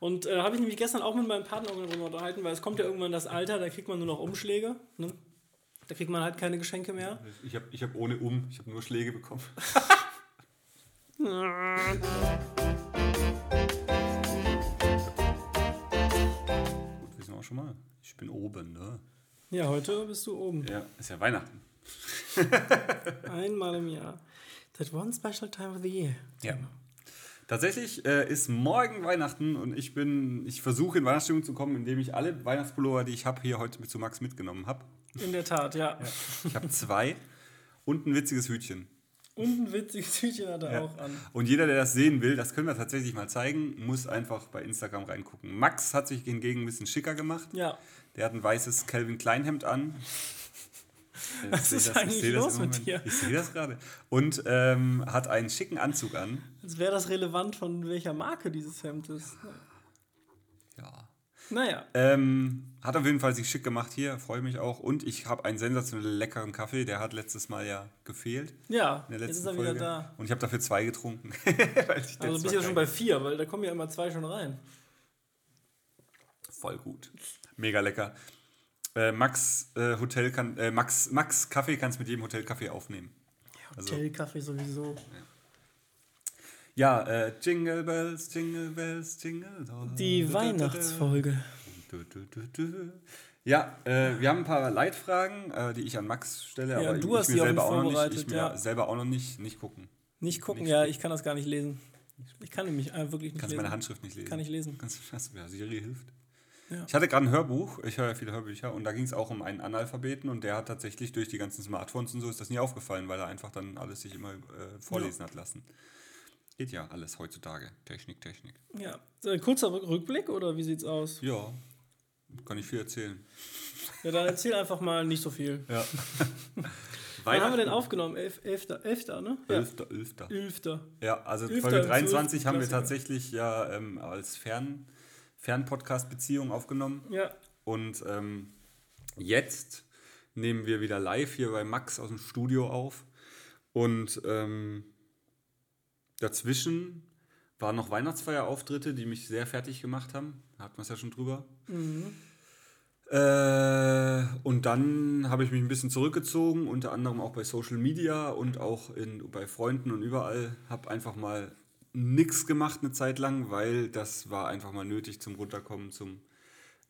Und äh, habe ich nämlich gestern auch mit meinem Partner darüber unterhalten, weil es kommt ja irgendwann das Alter, da kriegt man nur noch Umschläge. Ne? Da kriegt man halt keine Geschenke mehr. Ich habe ich hab ohne Um, ich habe nur Schläge bekommen. Gut, wissen wir auch schon mal. Ich bin oben, ne? Ja, heute bist du oben. Ja, ist ja Weihnachten. Einmal im Jahr. That one special time of the year. Ja. Tatsächlich äh, ist morgen Weihnachten und ich bin, ich versuche in Weihnachtsstimmung zu kommen, indem ich alle Weihnachtspullover, die ich habe, hier heute mit zu Max mitgenommen habe. In der Tat, ja. Ich habe zwei und ein witziges Hütchen. Und ein witziges Hütchen hat er auch an. Und jeder, der das sehen will, das können wir tatsächlich mal zeigen, muss einfach bei Instagram reingucken. Max hat sich hingegen ein bisschen schicker gemacht. Ja. Der hat ein weißes Calvin Klein Hemd an. Was ist das- ich eigentlich los mit dir? Ich sehe das gerade. Und ähm, hat einen schicken Anzug an. Jetzt wäre das relevant, von welcher Marke dieses Hemd ist. Ja. Naja. Ähm, hat auf jeden Fall sich schick gemacht hier, freue mich auch. Und ich habe einen sensationell leckeren Kaffee, der hat letztes Mal ja gefehlt. Ja, In der jetzt ist letzten er wieder Folge. da. Und ich habe dafür zwei getrunken. Also bist war ja schon bei vier, weil da kommen ja immer zwei schon rein. Voll gut. Mega lecker. Äh, Max äh, Hotel kann, äh, Max, Max Kaffee kannst mit jedem Hotelkaffee aufnehmen. Also, Hotelkaffee sowieso. ja, äh, Jingle Bells, Jingle Bells, Jingle. Bells. Die Weihnachtsfolge. Du, du, du, du. Ja, äh, wir haben ein paar Leitfragen, die ich an Max stelle, Ja, aber du ich hast mir die auch selber auch noch nicht, ich mir ja. selber auch noch nicht, nicht gucken. Nicht gucken, Nicht ja, gucken. ich kann das gar nicht lesen. Ich kann nämlich wirklich nicht Kannst lesen. meine Handschrift nicht lesen. Kann ich lesen. Kannst, hast, ja, Siri hilft. Ja. Ich hatte gerade ein Hörbuch, ich höre ja viele Hörbücher und da ging es auch um einen Analphabeten und der hat tatsächlich durch die ganzen Smartphones und so ist das nie aufgefallen, weil er einfach dann alles sich immer äh, vorlesen hat lassen. Geht ja alles heutzutage. Technik, Technik. Ja. Kurzer Rück- Rückblick oder wie sieht's aus? Ja, kann ich viel erzählen. Ja, dann erzähl einfach mal nicht so viel. Ja. Wann haben wir denn aufgenommen? Elf, elfter, elfter, ne? Ja. Elfter, Elfter. Elfter. Ja, also Elfter Folge im 23 haben wir tatsächlich ja ähm, als Fern, Fernpodcast-Beziehung aufgenommen. Ja. Und ähm, jetzt nehmen wir wieder live hier bei Max aus dem Studio auf. Und ähm, dazwischen waren noch Weihnachtsfeierauftritte, die mich sehr fertig gemacht haben. Da hatten wir es ja schon drüber. Äh, und dann habe ich mich ein bisschen zurückgezogen, unter anderem auch bei Social Media und auch in, bei Freunden und überall. Habe einfach mal nichts gemacht eine Zeit lang, weil das war einfach mal nötig zum Runterkommen, zum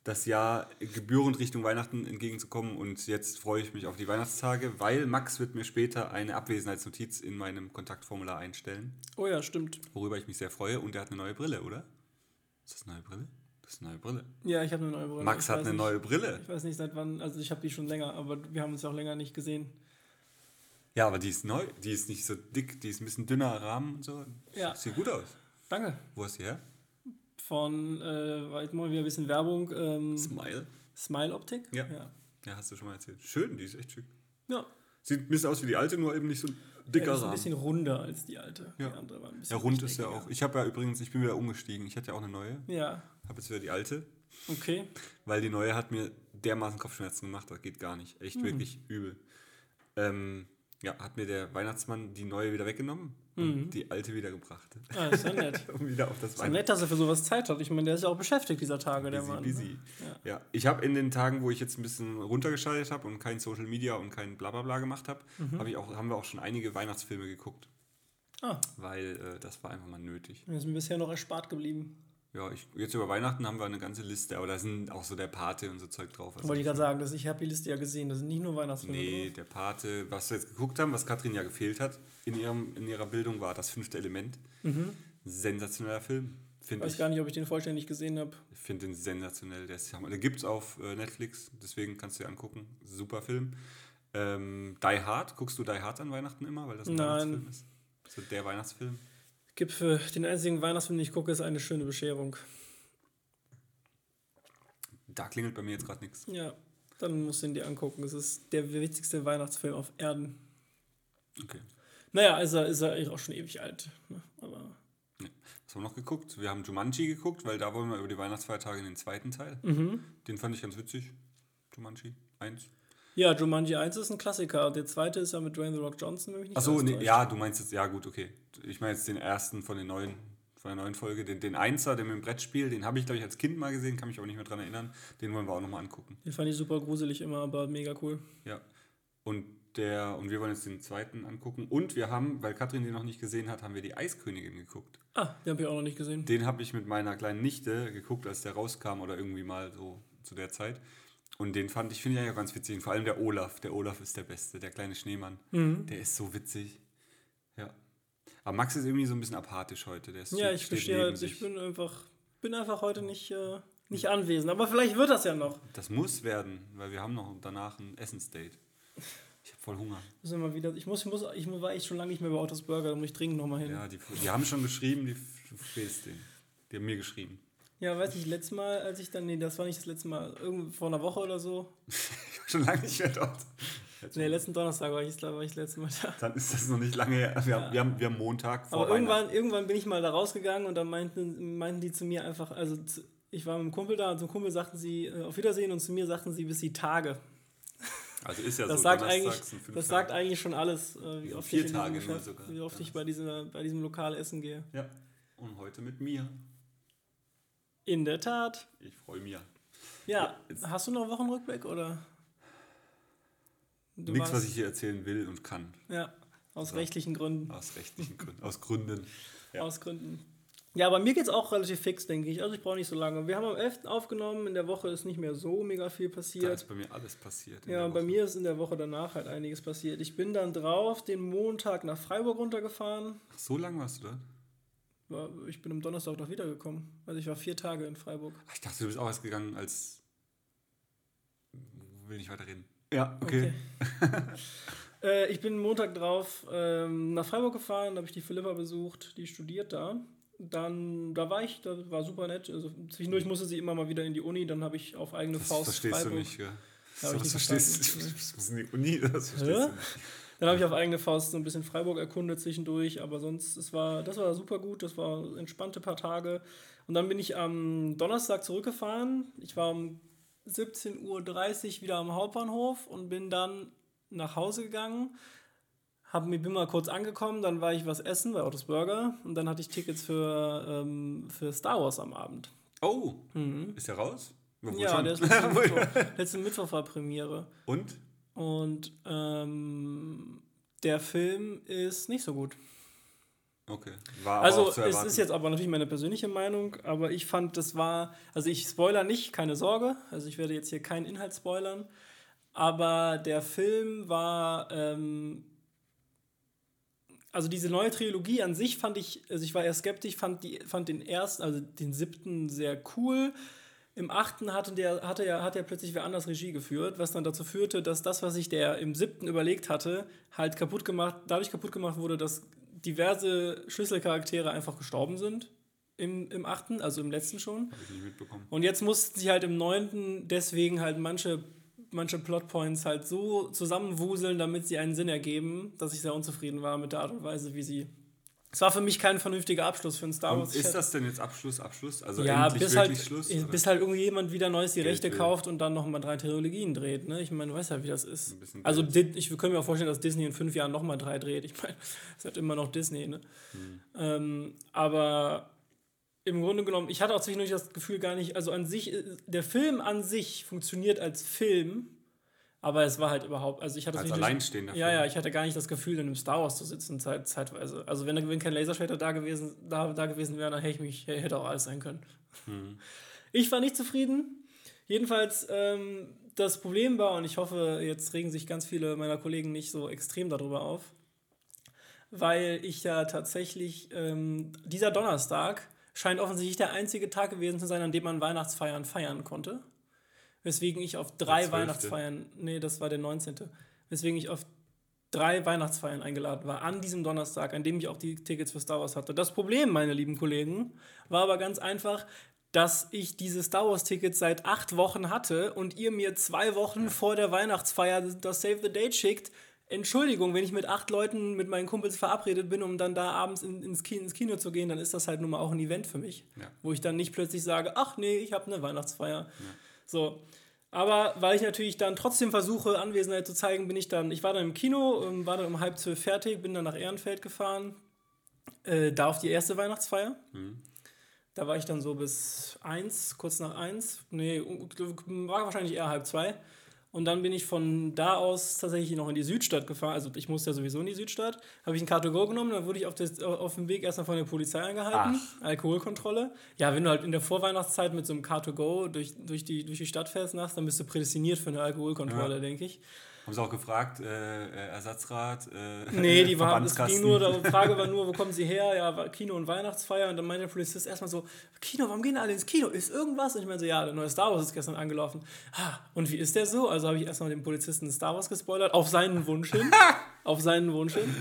das Jahr gebührend Richtung Weihnachten entgegenzukommen. Und jetzt freue ich mich auf die Weihnachtstage, weil Max wird mir später eine Abwesenheitsnotiz in meinem Kontaktformular einstellen, Oh ja, stimmt. worüber ich mich sehr freue. Und er hat eine neue Brille, oder? Ist das eine neue Brille? Das ist eine neue Brille. Ja, ich habe eine neue Brille. Max Ich hat eine nicht- neue Brille. Ich weiß nicht seit wann, also ich habe die schon länger, aber wir haben uns ja auch länger nicht gesehen. Ja, aber die ist neu. Die ist nicht so dick, die ist ein bisschen dünner Rahmen und so. Ja. Sieht gut aus. Danke. Wo hast du die her? Von, äh, warte mal wieder ein bisschen Werbung, ähm, Smile. Smile Optik. Ja. ja. Ja, hast du schon mal erzählt. Schön, die ist echt schick. Ja. Sieht ein bisschen aus wie die alte, nur eben nicht so Ja, dicker die ist ein Rahmen. bisschen runder als die alte. Ja. Die andere war ein bisschen Ja, rund ist ja auch. Ich habe ja übrigens, ich bin wieder umgestiegen. Ich hatte ja auch eine neue. Ja, Habe jetzt wieder die alte. okay. Weil die neue hat mir dermaßen Kopfschmerzen gemacht. Das geht gar nicht. Echt wirklich übel. Ähm, ja, hat mir der Weihnachtsmann die neue wieder weggenommen und die alte wieder gebracht. Ah, ist ja nett. um wieder auf das Ist ja nett, dass er für sowas Zeit hat. Ich meine, der ist ja auch beschäftigt dieser Tage, der Busy, Mann. busy. Ne? Ja. Ja, ich habe in den Tagen, wo ich jetzt ein bisschen runtergeschaltet habe und kein Social Media und kein Blablabla gemacht habe, hab ich auch, haben wir auch schon einige Weihnachtsfilme geguckt, Ah, weil äh, das war einfach mal nötig. mir ist mir bisher noch erspart geblieben. Ja, ich, jetzt über Weihnachten haben wir eine ganze Liste, aber da sind auch so der Pate und so Zeug drauf. Also Wollte ich gerade sagen, dass ich habe die Liste ja gesehen. Da sind nicht nur Weihnachtsfilme nee, drauf. der Pate, was wir jetzt geguckt haben, was Katrin ja gefehlt hat in, ihrem, in ihrer Bildung, war das fünfte Element. Sensationeller Film, finde Mhm. Weiß ich. gar nicht, ob ich den vollständig gesehen habe. Ich finde den sensationell. Der, ist, der gibt es auf äh, Netflix, deswegen kannst du dir angucken. Super Film. Ähm, Die Hard, guckst du Die Hard an Weihnachten immer, weil das ein Nein. Weihnachtsfilm ist? So der Weihnachtsfilm. Gibt für den einzigen Weihnachtsfilm, den ich gucke, ist eine schöne Bescherung. Da klingelt bei mir jetzt gerade nichts. Ja, dann musst du ihn dir angucken. Es ist der witzigste Weihnachtsfilm auf Erden. Okay. Naja, ist er, ist er eigentlich auch schon ewig alt. Ne? Aber Nee. Was haben wir noch geguckt? Wir haben Jumanji geguckt, weil da wollen wir über die Weihnachtsfeiertage in den zweiten Teil. Mhm. Den fand ich ganz witzig. Jumanji 1. ja, Jumanji 1 ist ein Klassiker. Der zweite ist ja mit Dwayne The Rock Johnson, wenn mich nicht Achso, nee, ja, du meinst jetzt, ja gut, okay. Ich meine jetzt den ersten von den neuen von der neuen Folge. Den, den Einser, den mit dem Brettspiel, den habe ich, glaube ich, als Kind mal gesehen, kann mich aber nicht mehr dran erinnern. Den wollen wir auch nochmal angucken. Den fand ich super gruselig immer, aber mega cool. Ja. Und der, und wir wollen jetzt den zweiten angucken. Und wir haben, weil Katrin den noch nicht gesehen hat, haben wir die Eiskönigin geguckt. Ah, den habe ich auch noch nicht gesehen. Den habe ich mit meiner kleinen Nichte geguckt, als der rauskam oder irgendwie mal so zu der Zeit. Und den fand ich, finde ich ja ganz witzig. Und vor allem der Olaf. Der Olaf ist der Beste, der kleine Schneemann. Mhm. Der ist so witzig. Ja. Aber Max ist irgendwie so ein bisschen apathisch heute. Der ist, Ja, ich verstehe halt, ich bin einfach, bin einfach heute nicht, äh, nicht anwesend. Aber vielleicht wird das ja noch. Das muss werden, weil wir haben noch danach ein Essensdate. Ich habe voll Hunger. Müssen wir mal wieder, ich, muss, ich, muss, ich war echt schon lange nicht mehr bei Autos Burger, da muss ich dringend nochmal hin. Ja. Die, die haben schon geschrieben, die, du fehlst denen. Die haben mir geschrieben. Weiß nicht, letztes Mal, als ich dann, nee, das war nicht das letzte Mal, irgend vor einer Woche oder so. Ich war schon lange nicht mehr dort. Nee, letzten Donnerstag war ich, da war ich das letzte Mal da. Dann ist das noch nicht lange her. Wir, haben, wir, haben, wir haben Montag vor Aber irgendwann, irgendwann bin ich mal da rausgegangen und dann meinten, meinten die zu mir einfach, also zu, ich war mit einem Kumpel da und zum Kumpel sagten sie äh, auf Wiedersehen und zu mir sagten sie bis die Tage. Also ist ja Das so. sagt eigentlich, das Tage. sagt eigentlich schon alles, äh, wie oft Vier ich, Geschäft- sogar. wie oft Ja. ich bei, dieser, bei diesem Lokal essen gehe. Ja. Und heute mit mir. In der Tat. Ich freue mich. Ja, hast du noch Wochenrückblick oder? Du Nichts, was ich hier erzählen will und kann. Ja, aus So. rechtlichen Gründen. Aus rechtlichen Gründen. Aus Gründen. Ja. Aus Gründen. Ja, bei mir geht es auch relativ fix, denke ich. Also ich brauche nicht so lange. Wir haben am 11. aufgenommen, in der Woche ist nicht mehr so mega viel Da passiert. ist bei mir alles passiert. Ja, bei mir ist in der Woche danach halt einiges passiert. Ich bin dann drauf den Montag nach Freiburg runtergefahren. Ach, so lange warst du da? War- Ich bin am Donnerstag noch wiedergekommen. Also ich war vier Tage in Freiburg. Ach, ich dachte, du bist auch erst gegangen als. Will nicht weiter reden. Ja, okay. äh, ich bin Montag drauf ähm, nach Freiburg gefahren, da habe ich die Philippa besucht, die studiert da. Dann, da war ich, da war super nett. Also zwischendurch musste sie immer mal wieder in die Uni, dann habe ich auf eigene Das Faust verstehst Freiburg. du nicht, gell? Ja, ich was nicht verstehst du? verstanden. Das muss in die Uni, das verstehst Hä? du nicht. Dann habe ich auf eigene Faust so ein bisschen Freiburg erkundet zwischendurch, aber sonst, es war, das war super gut, das war entspannte paar Tage. Und dann bin ich am Donnerstag zurückgefahren. Ich war um 17.30 Uhr wieder am Hauptbahnhof und bin dann nach Hause gegangen. Hab, mir- bin mal kurz angekommen, dann war ich was essen bei Autos Burger und dann hatte ich Tickets für, ähm, für Star Wars am Abend. Oh, ist der raus? Wohl Mhm. Ja, schon. der ist letzten Mittwoch war Premiere. Und? Und ähm, der Film ist nicht so gut. Okay. War Also es ist jetzt aber natürlich meine persönliche Meinung, aber ich fand, das war, also ich spoiler nicht, keine Sorge, also ich werde jetzt hier keinen Inhalt spoilern, aber der Film war, ähm, also diese neue Trilogie an sich fand ich, also ich war eher skeptisch, fand, die, fand den ersten, also den siebten sehr cool. Im achten hatte der, hatte ja, hat er plötzlich wer anders Regie geführt, was dann dazu führte, dass das, was sich der im siebten überlegt hatte, halt kaputt gemacht, dadurch kaputt gemacht wurde, dass diverse Schlüsselcharaktere einfach gestorben sind. Im, im achten, also im letzten schon. Hab ich nicht mitbekommen. Und jetzt mussten sie halt im neunten deswegen halt manche, manche Plotpoints halt so zusammenwuseln, damit sie einen Sinn ergeben, dass ich sehr unzufrieden war mit der Art und Weise, wie sie. Es war für mich kein vernünftiger Abschluss für einen Star Und Wars. ist das denn jetzt Abschluss, Abschluss? Also ja, bis halt, Schluss? bis halt irgendjemand wieder Neues die Geld Rechte will. kauft und dann nochmal drei Trilogien dreht. Ne? Ich meine, du weißt ja, wie das ist. Ein Also ich können mir auch vorstellen, dass Disney in fünf Jahren nochmal drei dreht. Ich meine, es halt immer noch Disney. Ne? Hm. Ähm, aber im Grunde genommen, ich hatte auch zwischendurch das Gefühl gar nicht, also an sich, äh, der Film an sich funktioniert als Film, aber es war halt überhaupt, also ich hatte Als alleinstehender Ja, ja, ich hatte gar nicht das Gefühl, in einem Star Wars zu sitzen, zeit, zeitweise. Also wenn, wenn kein Laserschwerter da gewesen, da, da gewesen wäre, dann hätte ich mich, hätte auch alles sein können. Hm. Ich war nicht zufrieden. Jedenfalls, ähm, das Problem war, und ich hoffe, jetzt regen sich ganz viele meiner Kollegen nicht so extrem darüber auf, weil ich ja tatsächlich, ähm, dieser Donnerstag scheint offensichtlich der einzige Tag gewesen zu sein, an dem man Weihnachtsfeiern feiern konnte. Weswegen ich auf drei 12.. Weihnachtsfeiern, nee, das war der 19. Weswegen ich auf drei Weihnachtsfeiern eingeladen war, an diesem Donnerstag, an dem ich auch die Tickets für Star Wars hatte. Das Problem, meine lieben Kollegen, war aber ganz einfach, dass ich diese Star Wars-Tickets seit acht Wochen hatte und ihr mir zwei Wochen vor der Weihnachtsfeier das Save the Date schickt. Entschuldigung, wenn ich mit acht Leuten mit meinen Kumpels verabredet bin, um dann da abends in, ins, Kino, ins Kino zu gehen, dann ist das halt nun mal auch ein Event für mich. Ja. Wo ich dann nicht plötzlich sage, ach nee, ich habe eine Weihnachtsfeier. So. Aber weil ich natürlich dann trotzdem versuche, Anwesenheit zu zeigen, bin ich dann, ich war dann im Kino, ähm, war dann um halb zwölf fertig, bin dann nach Ehrenfeld gefahren Äh, da auf die erste Weihnachtsfeier. Da war ich dann so bis eins, kurz nach eins. Nee, war wahrscheinlich eher halb zwei. Und dann bin ich von da aus tatsächlich noch in die Südstadt gefahren. Also ich musste ja sowieso in die Südstadt. Habe ich ein Car2Go genommen, dann wurde ich auf, das, auf dem Weg erstmal von der Polizei angehalten. Alkoholkontrolle. Ja, wenn du halt in der Vorweihnachtszeit mit so einem Car2Go durch, durch, die, durch die Stadt fährst nachts, dann bist du prädestiniert für eine Alkoholkontrolle, Ja. denke ich. Haben sie auch gefragt, äh, äh, Ersatzrad? Äh, Nee, die waren, es ging nur, die Frage war nur, wo kommen sie her? Ja, Kino und Weihnachtsfeier. Und dann meinte der Polizist erstmal so, Kino, warum gehen alle ins Kino? Ist irgendwas? Und ich meinte so, ja, der neue Star Wars ist gestern angelaufen. Ah, und wie ist der so? Also habe ich erstmal dem Polizisten Star Wars gespoilert, auf seinen Wunsch hin. auf seinen Wunsch hin.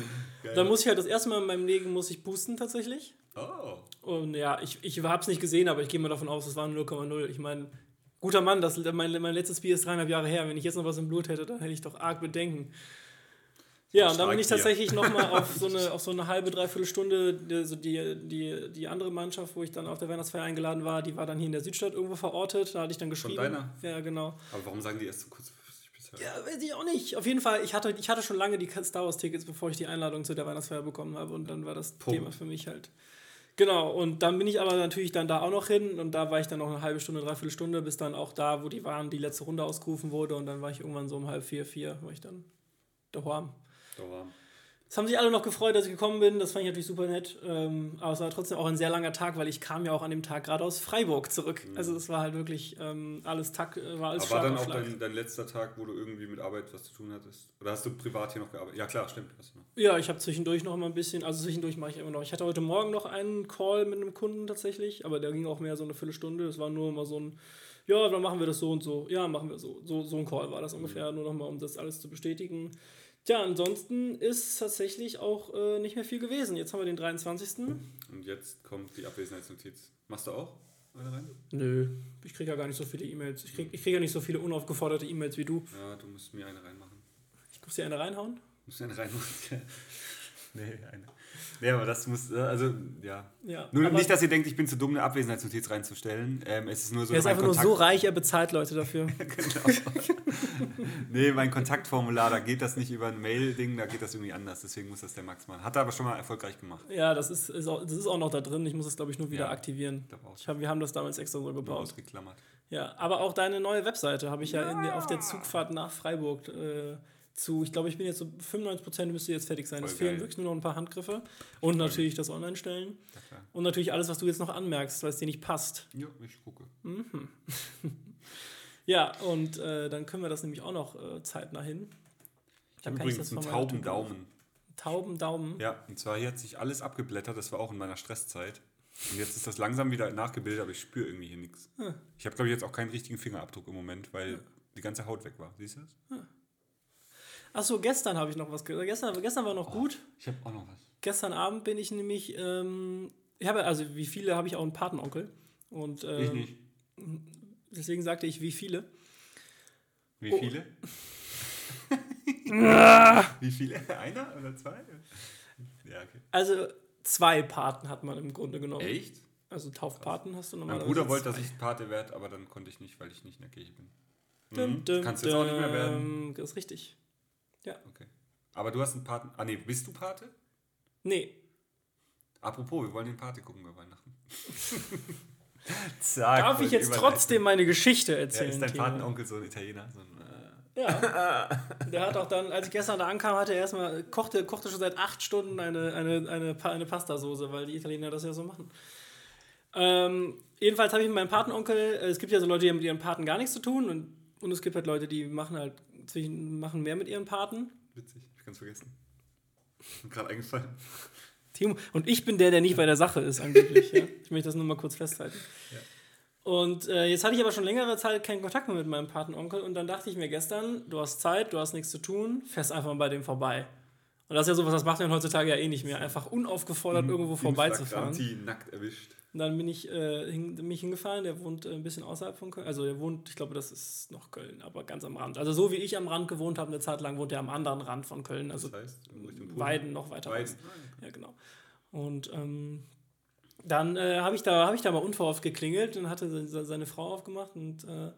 Dann muss ich halt das erste Mal in meinem Leben muss ich boosten tatsächlich. Oh. Und ja, ich, ich habe es nicht gesehen, aber ich gehe mal davon aus, es waren 0,0. Ich meine, guter Mann, das, mein, mein letztes Bier ist dreieinhalb Jahre her. Wenn ich jetzt noch was im Blut hätte, dann hätte ich doch arg Bedenken. Ja, und dann bin ich tatsächlich nochmal auf, so eine, auf so eine halbe, dreiviertel Stunde, die, so die, die, die andere Mannschaft, wo ich dann auf der Weihnachtsfeier eingeladen war, die war dann hier in der Südstadt irgendwo verortet. Da hatte ich dann geschrieben. deiner? Ja, genau. Aber warum sagen die erst so kurzfristig bisher? Ja, weiß ich auch nicht. Auf jeden Fall, ich hatte, ich hatte schon lange die Star Wars-Tickets, bevor ich die Einladung zu der Weihnachtsfeier bekommen habe. Und dann war das Punkt. Thema für mich halt. Genau, und dann bin ich aber natürlich dann da auch noch hin und da war ich dann noch eine halbe Stunde, dreiviertel Stunde, bis dann auch da, wo die waren, die letzte Runde ausgerufen wurde und dann war ich irgendwann so um halb vier, vier, war ich dann daheim. Da war. Es haben sich alle noch gefreut, dass ich gekommen bin. Das fand ich natürlich super nett. Ähm, aber es war trotzdem auch ein sehr langer Tag, weil ich kam ja auch an dem Tag gerade aus Freiburg zurück. Also es war halt wirklich ähm, alles Tag, äh, war alles Aber war dann auch dein, dein letzter Tag, wo du irgendwie mit Arbeit was zu tun hattest? Oder hast du privat hier noch gearbeitet? Ja klar, stimmt. Ja, ich habe zwischendurch noch mal ein bisschen, also zwischendurch mache ich immer noch. Ich hatte heute Morgen noch einen Call mit einem Kunden tatsächlich, aber der ging auch mehr so eine Viertelstunde. Das war nur immer so ein, ja, dann machen wir das so und so. Ja, machen wir so. So, so ein Call war das ungefähr, nur noch mal, um das alles zu bestätigen. Tja, ansonsten ist tatsächlich auch äh, nicht mehr viel gewesen. Jetzt haben wir den 23. Und jetzt kommt die Abwesenheitsnotiz. Machst du auch eine rein? Nö, ich kriege ja gar nicht so viele E-Mails. Ich kriege ich krieg ja nicht so viele unaufgeforderte E-Mails wie du. Ja, du musst mir eine reinmachen. Ich muss dir eine reinhauen. Du musst eine reinmachen. nee, eine. Nee, aber das muss, äh, also, ja. Ja, Nur nicht, dass ihr denkt, ich bin zu dumm, eine Abwesenheitsnotiz reinzustellen. Ähm, es ist nur so, er ist einfach nur so Kontakt- reich, er bezahlt Leute dafür. Nee, mein Kontaktformular, da geht das nicht über ein Mail-Ding, da geht das irgendwie anders. Deswegen muss das der Max machen. Hat er aber schon mal erfolgreich gemacht. Ja, das ist, ist, auch, das ist auch noch da drin. Ich muss es, glaube ich, nur wieder Ja. aktivieren. Ich hab, wir haben das damals extra so gebaut. ausgeklammert. Ja, aber auch deine neue Webseite habe ich ja, in der, auf der Zugfahrt nach Freiburg äh, zu. Ich glaube, ich bin jetzt so 95 Prozent müsste jetzt fertig sein. Voll es fehlen geil. wirklich nur noch ein paar Handgriffe und natürlich das Online-Stellen Ja, und natürlich alles, was du jetzt noch anmerkst, weil es dir nicht passt. Ja, ich gucke. Ja, und äh, dann können wir das nämlich auch noch äh, zeitnah hin. Ich habe übrigens einen tauben Daumen. Tauben Daumen. Ja, und zwar hier hat sich alles abgeblättert, das war auch in meiner Stresszeit. Und jetzt ist das langsam wieder nachgebildet, aber ich spüre irgendwie hier nichts. Hm. Ich habe, glaube ich, jetzt auch keinen richtigen Fingerabdruck im Moment, weil die ganze Haut weg war. Siehst du das? Achso, gestern habe ich noch was. ge- Gestern, gestern war noch gut. Ich habe auch noch was. Gestern Abend bin ich nämlich. Ähm, ich habe, also wie viele habe ich auch einen Patenonkel. Und ähm, deswegen sagte ich, wie viele. Wie Oh. viele? Wie viele? Einer oder zwei? Ja, okay. Also zwei Paten hat man im Grunde genommen. Echt? Also Taufpaten hast du Mein normalerweise. Bruder wollte, dass ich Pate werde, aber dann konnte ich nicht, weil ich nicht in der Kirche bin. Mhm. dum, Kannst du jetzt auch nicht mehr werden. Das ist richtig. Okay. Aber du hast einen Paten. Ah, nee, bist du Pate? Nee, Apropos, wir wollen den Pate gucken bei Weihnachten. Zack, darf ich jetzt trotzdem meine Geschichte Ja, erzählen? ist dein? Patenonkel so ein Italiener? So ein, äh, Ja. Der hat auch dann, als ich gestern da ankam, hatte er erstmal, kochte, kochte schon seit acht Stunden eine, eine, eine, eine Pastasoße, weil die Italiener das ja so machen. Ähm, jedenfalls habe ich mit meinem Patenonkel, äh, es gibt ja so Leute, die haben mit ihren Paten gar nichts zu tun und, und es gibt halt Leute, die machen halt zwischen, machen mehr mit ihren Paten. witzig, ich kann es vergessen. Gerade eingefallen. Timo, und ich bin der, der nicht bei der Sache ist, angeblich. ja. Ich möchte das nur mal kurz festhalten. Und äh, jetzt hatte ich aber schon längere Zeit keinen Kontakt mehr mit meinem Patenonkel und dann dachte ich mir gestern, du hast Zeit, du hast nichts zu tun, fährst einfach mal bei dem vorbei. Und das ist ja sowas, das macht man heutzutage ja eh nicht mehr, einfach unaufgefordert irgendwo vorbeizufahren. Die nackt erwischt. Und dann bin ich äh, hin, mich hingefahren, der wohnt äh, ein bisschen außerhalb von Köln. Also der wohnt, ich glaube, das ist noch Köln, aber ganz am Rand. Also so wie ich am Rand gewohnt habe, eine Zeit lang wohnt er am anderen Rand von Köln. Also Das heißt. Weiden noch weiter Weiden. Ja, genau. Und ähm, dann äh, habe ich, da, hab ich da mal unverhofft geklingelt und hatte se- seine Frau aufgemacht und äh,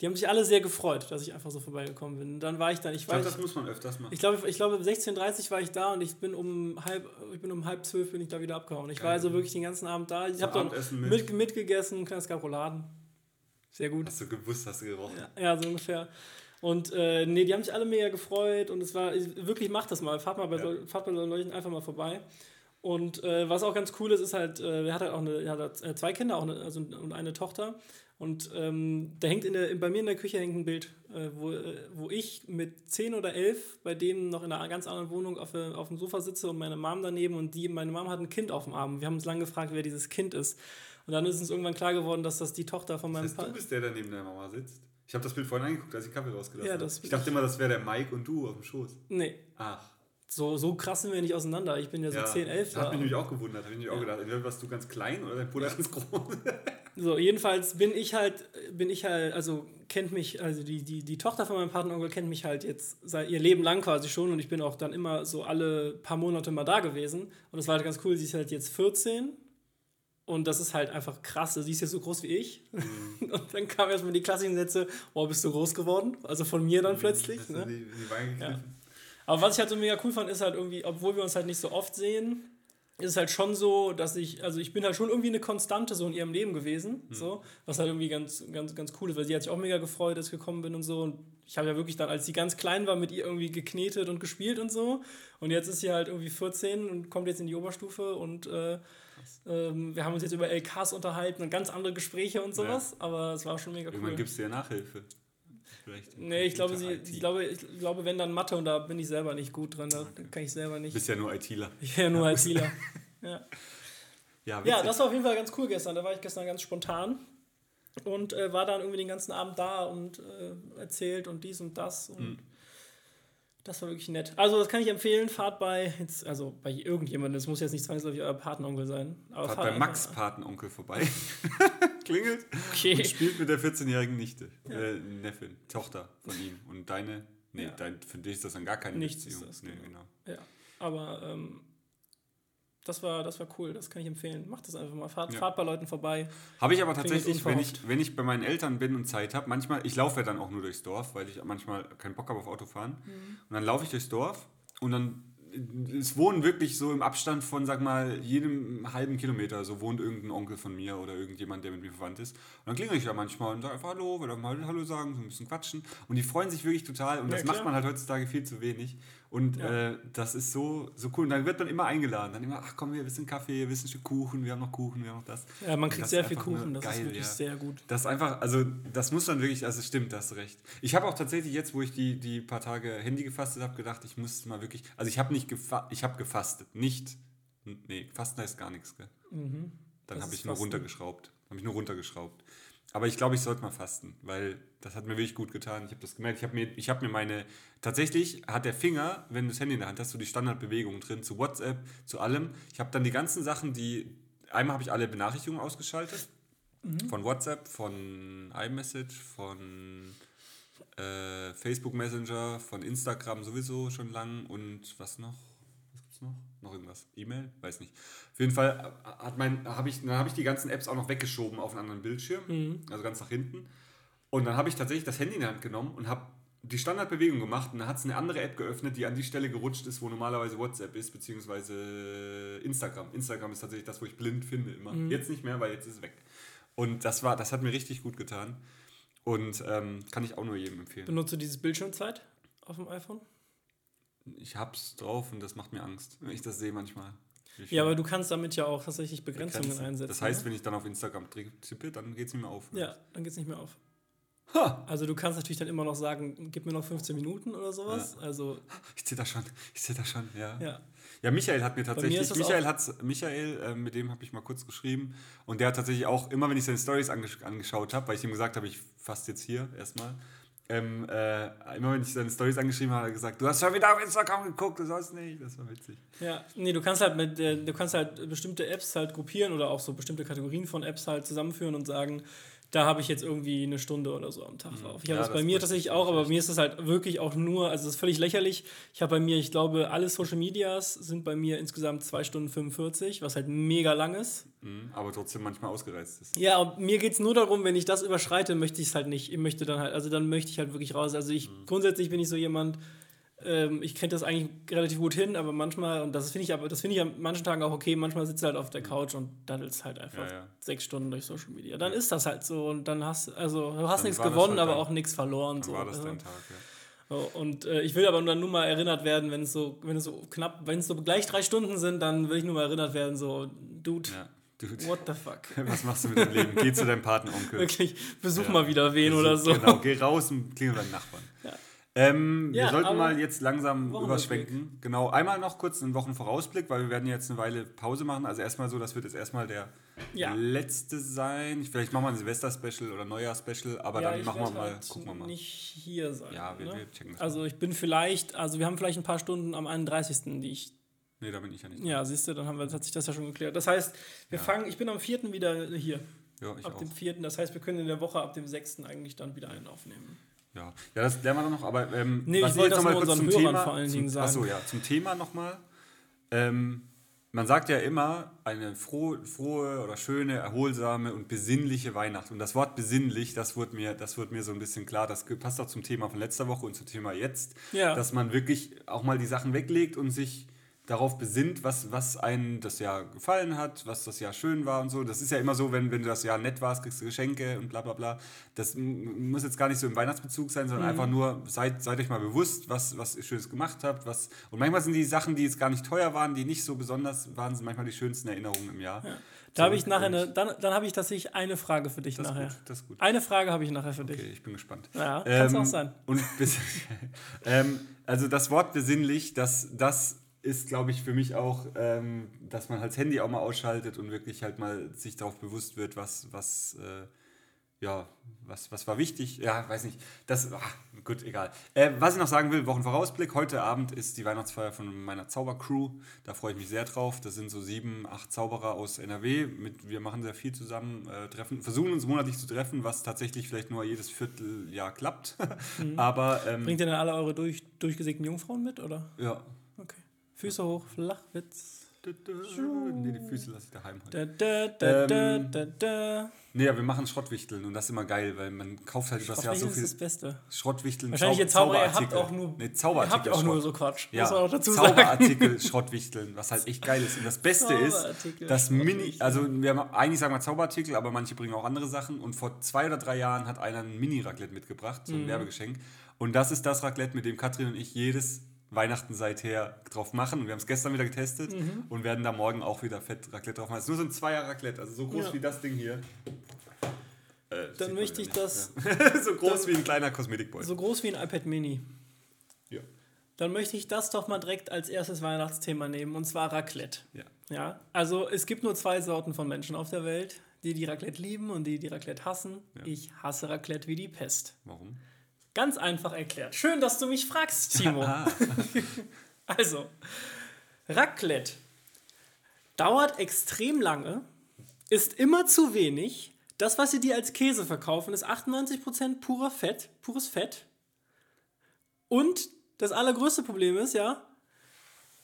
Die haben sich alle sehr gefreut, dass ich einfach so vorbeigekommen bin. Und dann war ich dann, ich, Ich glaube, das muss man öfters machen. ich glaube, ich glaube, 16.30 war ich da und ich bin um halb, ich bin um halb zwölf bin ich da wieder abgehauen. Ich war Geil. also wirklich den ganzen Abend da. Ich habe dann mit. mit, mitgegessen, kleines gab Rouladen. Sehr gut. Hast du gewusst, hast du gerochen. Ja, ja, so ungefähr. Und äh, nee, die haben sich alle mega gefreut und es war, wirklich macht das mal, fahrt mal bei, Ja. so, fahrt bei solchen Leuten einfach mal vorbei. Und äh, was auch ganz cool ist, ist halt, äh, er hat halt auch eine, er hat zwei Kinder auch eine, also, und eine Tochter. Und ähm, da hängt in der, bei mir in der Küche hängt ein Bild, äh, wo, äh, wo ich mit 10 oder 11 bei denen noch in einer ganz anderen Wohnung auf, äh, auf dem Sofa sitze und meine Mom daneben und die, meine Mom hat ein Kind auf dem Arm. Wir haben uns lange gefragt, wer dieses Kind ist. Und dann ist uns irgendwann klar geworden, dass das die Tochter von meinem Das heißt, Pa- du bist der, der neben deiner Mama sitzt. Ich habe das Bild vorhin angeguckt, als ich Kaffee rausgelassen Ja, habe. Ich dachte immer, das wäre der Mike und du auf dem Schoß. Nee, Ach. so, so krass sind wir nicht auseinander. Ich bin ja so 10, 11. Das hat da. mich nämlich auch gewundert. Habe ich nämlich auch gedacht, entweder warst du ganz klein oder dein Bruder ganz groß. So, jedenfalls bin ich halt, bin ich halt, also kennt mich, also die, die, die Tochter von meinem Patenonkel kennt mich halt jetzt seit ihr Leben lang quasi schon und ich bin auch dann immer so alle paar Monate mal da gewesen. Und das war halt ganz cool, sie ist halt jetzt 14 und das ist halt einfach krass. Sie ist jetzt so groß wie ich. Mhm. Und dann kamen erstmal die klassischen Sätze, oh, bist du groß geworden? Also von mir dann plötzlich. Hast du Ne? die, die Ja. Aber was ich halt so mega cool fand, ist halt irgendwie, obwohl wir uns halt nicht so oft sehen, ist es halt schon so, dass ich, also ich bin halt schon irgendwie eine Konstante so in ihrem Leben gewesen, so, was halt irgendwie ganz, ganz, ganz cool ist, weil sie hat sich auch mega gefreut, dass ich gekommen bin und so. Und ich habe ja wirklich dann, als sie ganz klein war, mit ihr irgendwie geknetet und gespielt und so. Und jetzt ist sie halt irgendwie 14 und kommt jetzt in die Oberstufe und äh, ähm, wir haben uns jetzt über LKs unterhalten und ganz andere Gespräche und sowas, aber es war schon mega Irgendwann cool. gibst du ja Nachhilfe. Vielleicht Nee, ich glaube, sie, ich glaube, ich glaube, wenn dann Mathe und da bin ich selber nicht gut drin, da kann ich selber Du nicht. bist ja nur ITler. Ich wäre nur ITler. ja. Ja, ja, das war auf jeden Fall ganz cool gestern. Da war ich gestern ganz spontan und äh, war dann irgendwie den ganzen Abend da und äh, erzählt und dies und das. Und Mhm. Das war wirklich nett. Also, das kann ich empfehlen. Fahrt bei, jetzt, also bei irgendjemandem, das muss jetzt nicht zwangsläufig euer Patenonkel sein. Fahrt fahrt bei Max Patenonkel vorbei. Klingelt. Okay. Und spielt mit der 14-jährigen Nichte. Äh, Neffin. Tochter von ihm. Und deine. Nee, Ja. dein, für dich ist das dann gar keine Nichts Beziehung. ist das, nee, genau. genau. Ja, aber ähm, das, war, das war cool. Das kann ich empfehlen. Macht das einfach mal. Fahrt, Ja. fahrt bei Leuten vorbei. Habe ich aber tatsächlich, wenn ich, wenn ich bei meinen Eltern bin und Zeit habe, manchmal, ich laufe ja dann auch nur durchs Dorf, weil ich manchmal keinen Bock habe auf Autofahren. Mhm. Und dann laufe ich durchs Dorf und dann, es wohnen wirklich so im Abstand von, sag mal, jedem halben Kilometer, so wohnt irgendein Onkel von mir oder irgendjemand, der mit mir verwandt ist. Und dann klingel ich da manchmal und sage einfach Hallo, will auch mal Hallo sagen, so ein bisschen quatschen. Und die freuen sich wirklich total und Ja, das klar. macht man halt heutzutage viel zu wenig. Und Ja. äh, das ist so, so cool. Und dann wird man immer eingeladen. Dann immer, ach komm, wir wissen Kaffee, wir wissen ein Stück Kuchen, wir haben noch Kuchen, wir haben noch das. Ja, man Das kriegt ist sehr viel Kuchen. Das ist geil, wirklich ja. sehr gut. Das ist einfach, also das muss man wirklich, also stimmt, da hast du recht. Ich habe auch tatsächlich jetzt, wo ich die, die paar Tage Handy gefastet habe, gedacht, ich muss mal wirklich, also ich habe nicht gefa ich habe gefastet, nicht, nee, fasten heißt gar nichts, gell? Mhm. Dann habe ist ich nur runtergeschraubt, habe ich nur runtergeschraubt. Aber ich glaube, ich sollte mal fasten, weil das hat mir wirklich gut getan. Ich habe das gemerkt, ich habe mir, ich habe mir meine, tatsächlich hat der Finger, wenn du das Handy in der Hand hast, so die Standardbewegungen drin, zu WhatsApp, zu allem. Ich habe dann die ganzen Sachen, die, einmal habe ich alle Benachrichtigungen ausgeschaltet, von WhatsApp, von iMessage, von äh, Facebook Messenger, von Instagram sowieso schon lang und was noch? Noch? Irgendwas? E-Mail? Weiß nicht. Auf jeden Fall hat mein, habe ich, dann habe ich die ganzen Apps auch noch weggeschoben auf einen anderen Bildschirm, also ganz nach hinten. Und dann habe ich tatsächlich das Handy in die Hand genommen und habe die Standardbewegung gemacht und dann hat es eine andere App geöffnet, die an die Stelle gerutscht ist, wo normalerweise WhatsApp ist, beziehungsweise Instagram. Instagram ist tatsächlich das, wo ich blind finde immer. Jetzt nicht mehr, weil jetzt ist es weg. Und das war, das hat mir richtig gut getan. Und ähm, kann ich auch nur jedem empfehlen. Benutzt du dieses Bildschirmzeit auf dem iPhone? Ich hab's drauf und das macht mir Angst, wenn ich das sehe manchmal. Ja, aber du kannst damit ja auch tatsächlich Begrenzungen Grenzen. einsetzen. Das heißt, ne? wenn ich dann auf Instagram tippe, dann geht's nicht mehr auf. Ja, dann geht es nicht mehr auf. Ha! Also du kannst natürlich dann immer noch sagen, gib mir noch 15 Minuten oder sowas. Also, Ich zitter schon, ich zitter schon, ja. ja. Ja, Michael hat mir tatsächlich, das Michael, hat's, Michael äh, mit dem habe ich mal kurz geschrieben und der hat tatsächlich auch, immer wenn ich seine Stories angesch angeschaut habe, weil ich ihm gesagt habe, ich fasse jetzt hier erstmal, ähm, äh, immer wenn ich seine Stories angeschrieben habe, hat er gesagt, du hast schon wieder auf Instagram geguckt, du sollst nicht, das war witzig. Ja, nee, du kannst halt mit, äh, du kannst halt bestimmte Apps halt gruppieren oder auch so bestimmte Kategorien von Apps halt zusammenführen und sagen, da habe ich jetzt irgendwie eine Stunde oder so am Tag drauf. Ich habe Ja, das bei mir tatsächlich ich auch, aber vielleicht. mir ist das halt wirklich auch nur, also das ist völlig lächerlich. Ich habe bei mir, ich glaube, alle Social Medias sind bei mir insgesamt 2 Stunden 45, was halt mega lang ist. Mhm, aber trotzdem manchmal ausgereizt ist. Ja, und mir geht es nur darum, wenn ich das überschreite, möchte ich es halt nicht. Ich möchte dann halt, also dann möchte ich halt wirklich raus. Also ich, Mhm. grundsätzlich bin ich so jemand, ähm, ich kriege das eigentlich relativ gut hin, aber manchmal, und das finde ich aber, das finde ich an manchen Tagen auch okay, manchmal sitzt du halt auf der Couch und daddelst halt einfach. Ja, ja. sechs Stunden durch Social Media. Dann ist das halt so und dann hast also du hast Dann nichts gewonnen, halt aber dein- auch nichts verloren. Dann so. war das Also, dein Tag, ja. so, und äh, ich will aber dann nur mal erinnert werden, wenn es so, wenn es so knapp, wenn es so gleich drei Stunden sind, dann will ich nur mal erinnert werden, so, Dude, ja. Dude, what the fuck? was machst du mit deinem Leben? Geh zu deinem Patenonkel. Wirklich, besuch Ja. mal wieder wen So, oder so. Genau, geh raus und klingel deinen Nachbarn. Ja. Ähm, Ja, wir sollten mal jetzt langsam überschwenken. Genau, einmal noch kurz einen Wochenvorausblick, weil wir werden jetzt eine Weile Pause machen. Also erstmal so, das wird jetzt erstmal der Ja. letzte sein. Vielleicht machen wir ein Silvester-Special oder Neujahr-Special, aber Ja, dann machen wir mal, halt gucken wir mal. nicht hier sein. Ja, wir- ne? wir checken das Also ich bin vielleicht, also wir haben vielleicht ein paar Stunden am 31., die ich, Nee, da bin ich ja nicht. ja, siehst du, dann haben wir, hat sich das ja schon geklärt. Das heißt, wir fangen, ich bin am 4. wieder hier. Ja, ich ab auch. dem 4. Das heißt, wir können in der Woche ab dem 6. eigentlich dann wieder einen aufnehmen. Ja, ja das lernen wir dann noch, aber ähm, Nee, ich ich wollte das mal kurz zum Hörern Thema, vor allen zum, Dingen sagen. Achso, ja, zum Thema nochmal. Ähm, man sagt ja immer, eine frohe, frohe oder schöne, erholsame und besinnliche Weihnacht. Und das Wort besinnlich, das wurde mir, das wurde mir so ein bisschen klar, das passt auch zum Thema von letzter Woche und zum Thema jetzt, Ja. dass man wirklich auch mal die Sachen weglegt und sich darauf besinnt, was, was einem das Jahr gefallen hat, was das Jahr schön war und so. Das ist ja immer so, wenn, wenn du das Jahr nett warst, kriegst du Geschenke und bla bla bla. Das muss jetzt gar nicht so im Weihnachtsbezug sein, sondern einfach nur, seid, seid euch mal bewusst, was, was ihr Schönes gemacht habt. Was, und manchmal sind die Sachen, die jetzt gar nicht teuer waren, die nicht so besonders waren, sind manchmal die schönsten Erinnerungen im Jahr. Da habe ich nachher eine, dann, dann habe ich tatsächlich eine Frage für dich nachher. gut, das ist gut. Eine Frage habe ich nachher für dich. Okay, ich bin gespannt. Ja, kann's auch sein. Und bis, ähm, also das Wort besinnlich, das, das ist, glaube ich, für mich auch, ähm, dass man halt das Handy auch mal ausschaltet und wirklich halt mal sich darauf bewusst wird, was, was, äh, ja, was, was war wichtig. Ja, weiß nicht. Das, ah, gut, egal. Äh, was ich noch sagen will, Wochenvorausblick. Heute Abend ist die Weihnachtsfeier von meiner Zaubercrew. Da freue ich mich sehr drauf. Das sind so sieben, acht Zauberer aus NRW. Mit, wir machen sehr viel zusammen, äh, treffen, versuchen uns monatlich zu treffen, was tatsächlich vielleicht nur jedes Vierteljahr klappt. Aber ähm, Bringt ihr denn alle eure durch, durchgesägten Jungfrauen mit, oder? ja. Füße hoch, Flachwitz. Nee, die Füße lasse ich daheim heute. Da, da, da, Ähm, da, da. Nee, ja, wir machen Schrottwichteln und das ist immer geil, weil man kauft halt übers Jahr so Schrottwichteln ist viel das Beste. Schrottwichteln, Wahrscheinlich Zau- ihr Zauberer, ihr habt Zauberartikel. auch nur, nee, ihr Zauberartikel habt auch nur so Quatsch. Ja, Muss man auch dazu sagen. Zauberartikel Schrottwichteln, was halt echt geil ist. Und das Beste ist, dass Mini, also wir haben eigentlich sagen wir Zauberartikel, aber manche bringen auch andere Sachen. Und vor zwei oder drei Jahren hat einer ein Mini-Raclette mitgebracht, so ein Mhm. Werbegeschenk. Und das ist das Raclette, mit dem Katrin und ich jedes Weihnachten seither drauf machen. Und wir haben es gestern wieder getestet Mhm. und werden da morgen auch wieder fett Raclette drauf machen. Es ist nur so ein Zweier-Raclette, also so groß Ja. wie das Ding hier. Äh, Dann möchte ich nicht. das Ja. so groß wie ein kleiner Kosmetikbeutel. so groß wie ein iPad Mini. ja. Dann möchte ich das doch mal direkt als erstes Weihnachtsthema nehmen, und zwar Raclette. ja. Ja, also es gibt nur zwei Sorten von Menschen auf der Welt, die die Raclette lieben und die die Raclette hassen. Ich hasse Raclette wie die Pest. Warum? Ganz einfach erklärt. Schön, dass du mich fragst, Timo. also, Raclette dauert extrem lange, ist immer zu wenig. Das, was sie dir als Käse verkaufen, ist 98% purer Fett, pures Fett. Und das allergrößte Problem ist ja,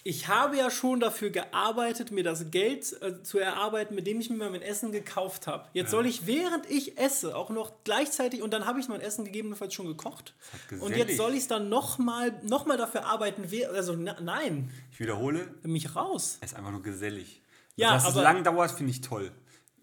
ich habe ja schon dafür gearbeitet, mir das Geld äh, zu erarbeiten, mit dem ich mir mein Essen gekauft habe. Jetzt soll ich, während ich esse, auch noch gleichzeitig, und dann habe ich mein Essen gegebenenfalls schon gekocht. Und jetzt soll ich es dann nochmal noch mal dafür arbeiten. Also na, nein, Ich wiederhole, mich raus. es ist einfach nur gesellig. Ja, Dass es aber- lang dauert, finde ich toll.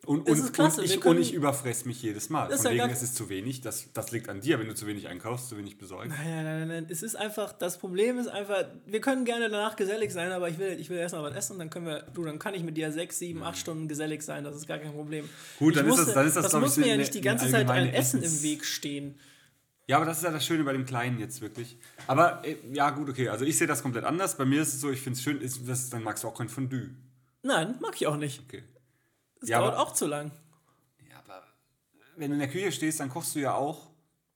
Und, Es und, ist klasse, und, ich, können- und ich überfress mich jedes Mal. ist Von ja wegen, es ist zu wenig. Das, das liegt an dir, wenn du zu wenig einkaufst, zu wenig besorgst. Nein, nein, nein, nein. Es ist einfach, das Problem ist einfach, wir können gerne danach gesellig sein, aber ich will, ich will erst mal was essen, dann können wir, du, dann kann ich mit dir sechs, sieben, acht Stunden gesellig sein, das ist gar kein Problem. Gut, Ich dann ist musste- das- dann ist das, das glaub ich, muss mir ja nicht die ganze Zeit ein Essen im Weg stehen. Ja, aber das ist ja das Schöne bei dem Kleinen jetzt wirklich. Aber äh, ja, gut, okay. Also ich sehe das komplett anders. Bei mir ist es so, ich finde es schön, ist, das, dann magst du auch kein Fondue. Nein, mag ich auch nicht. Okay. Das Ja, dauert aber- auch zu lang. Ja, aber wenn du in der Küche stehst, dann kochst du ja auch.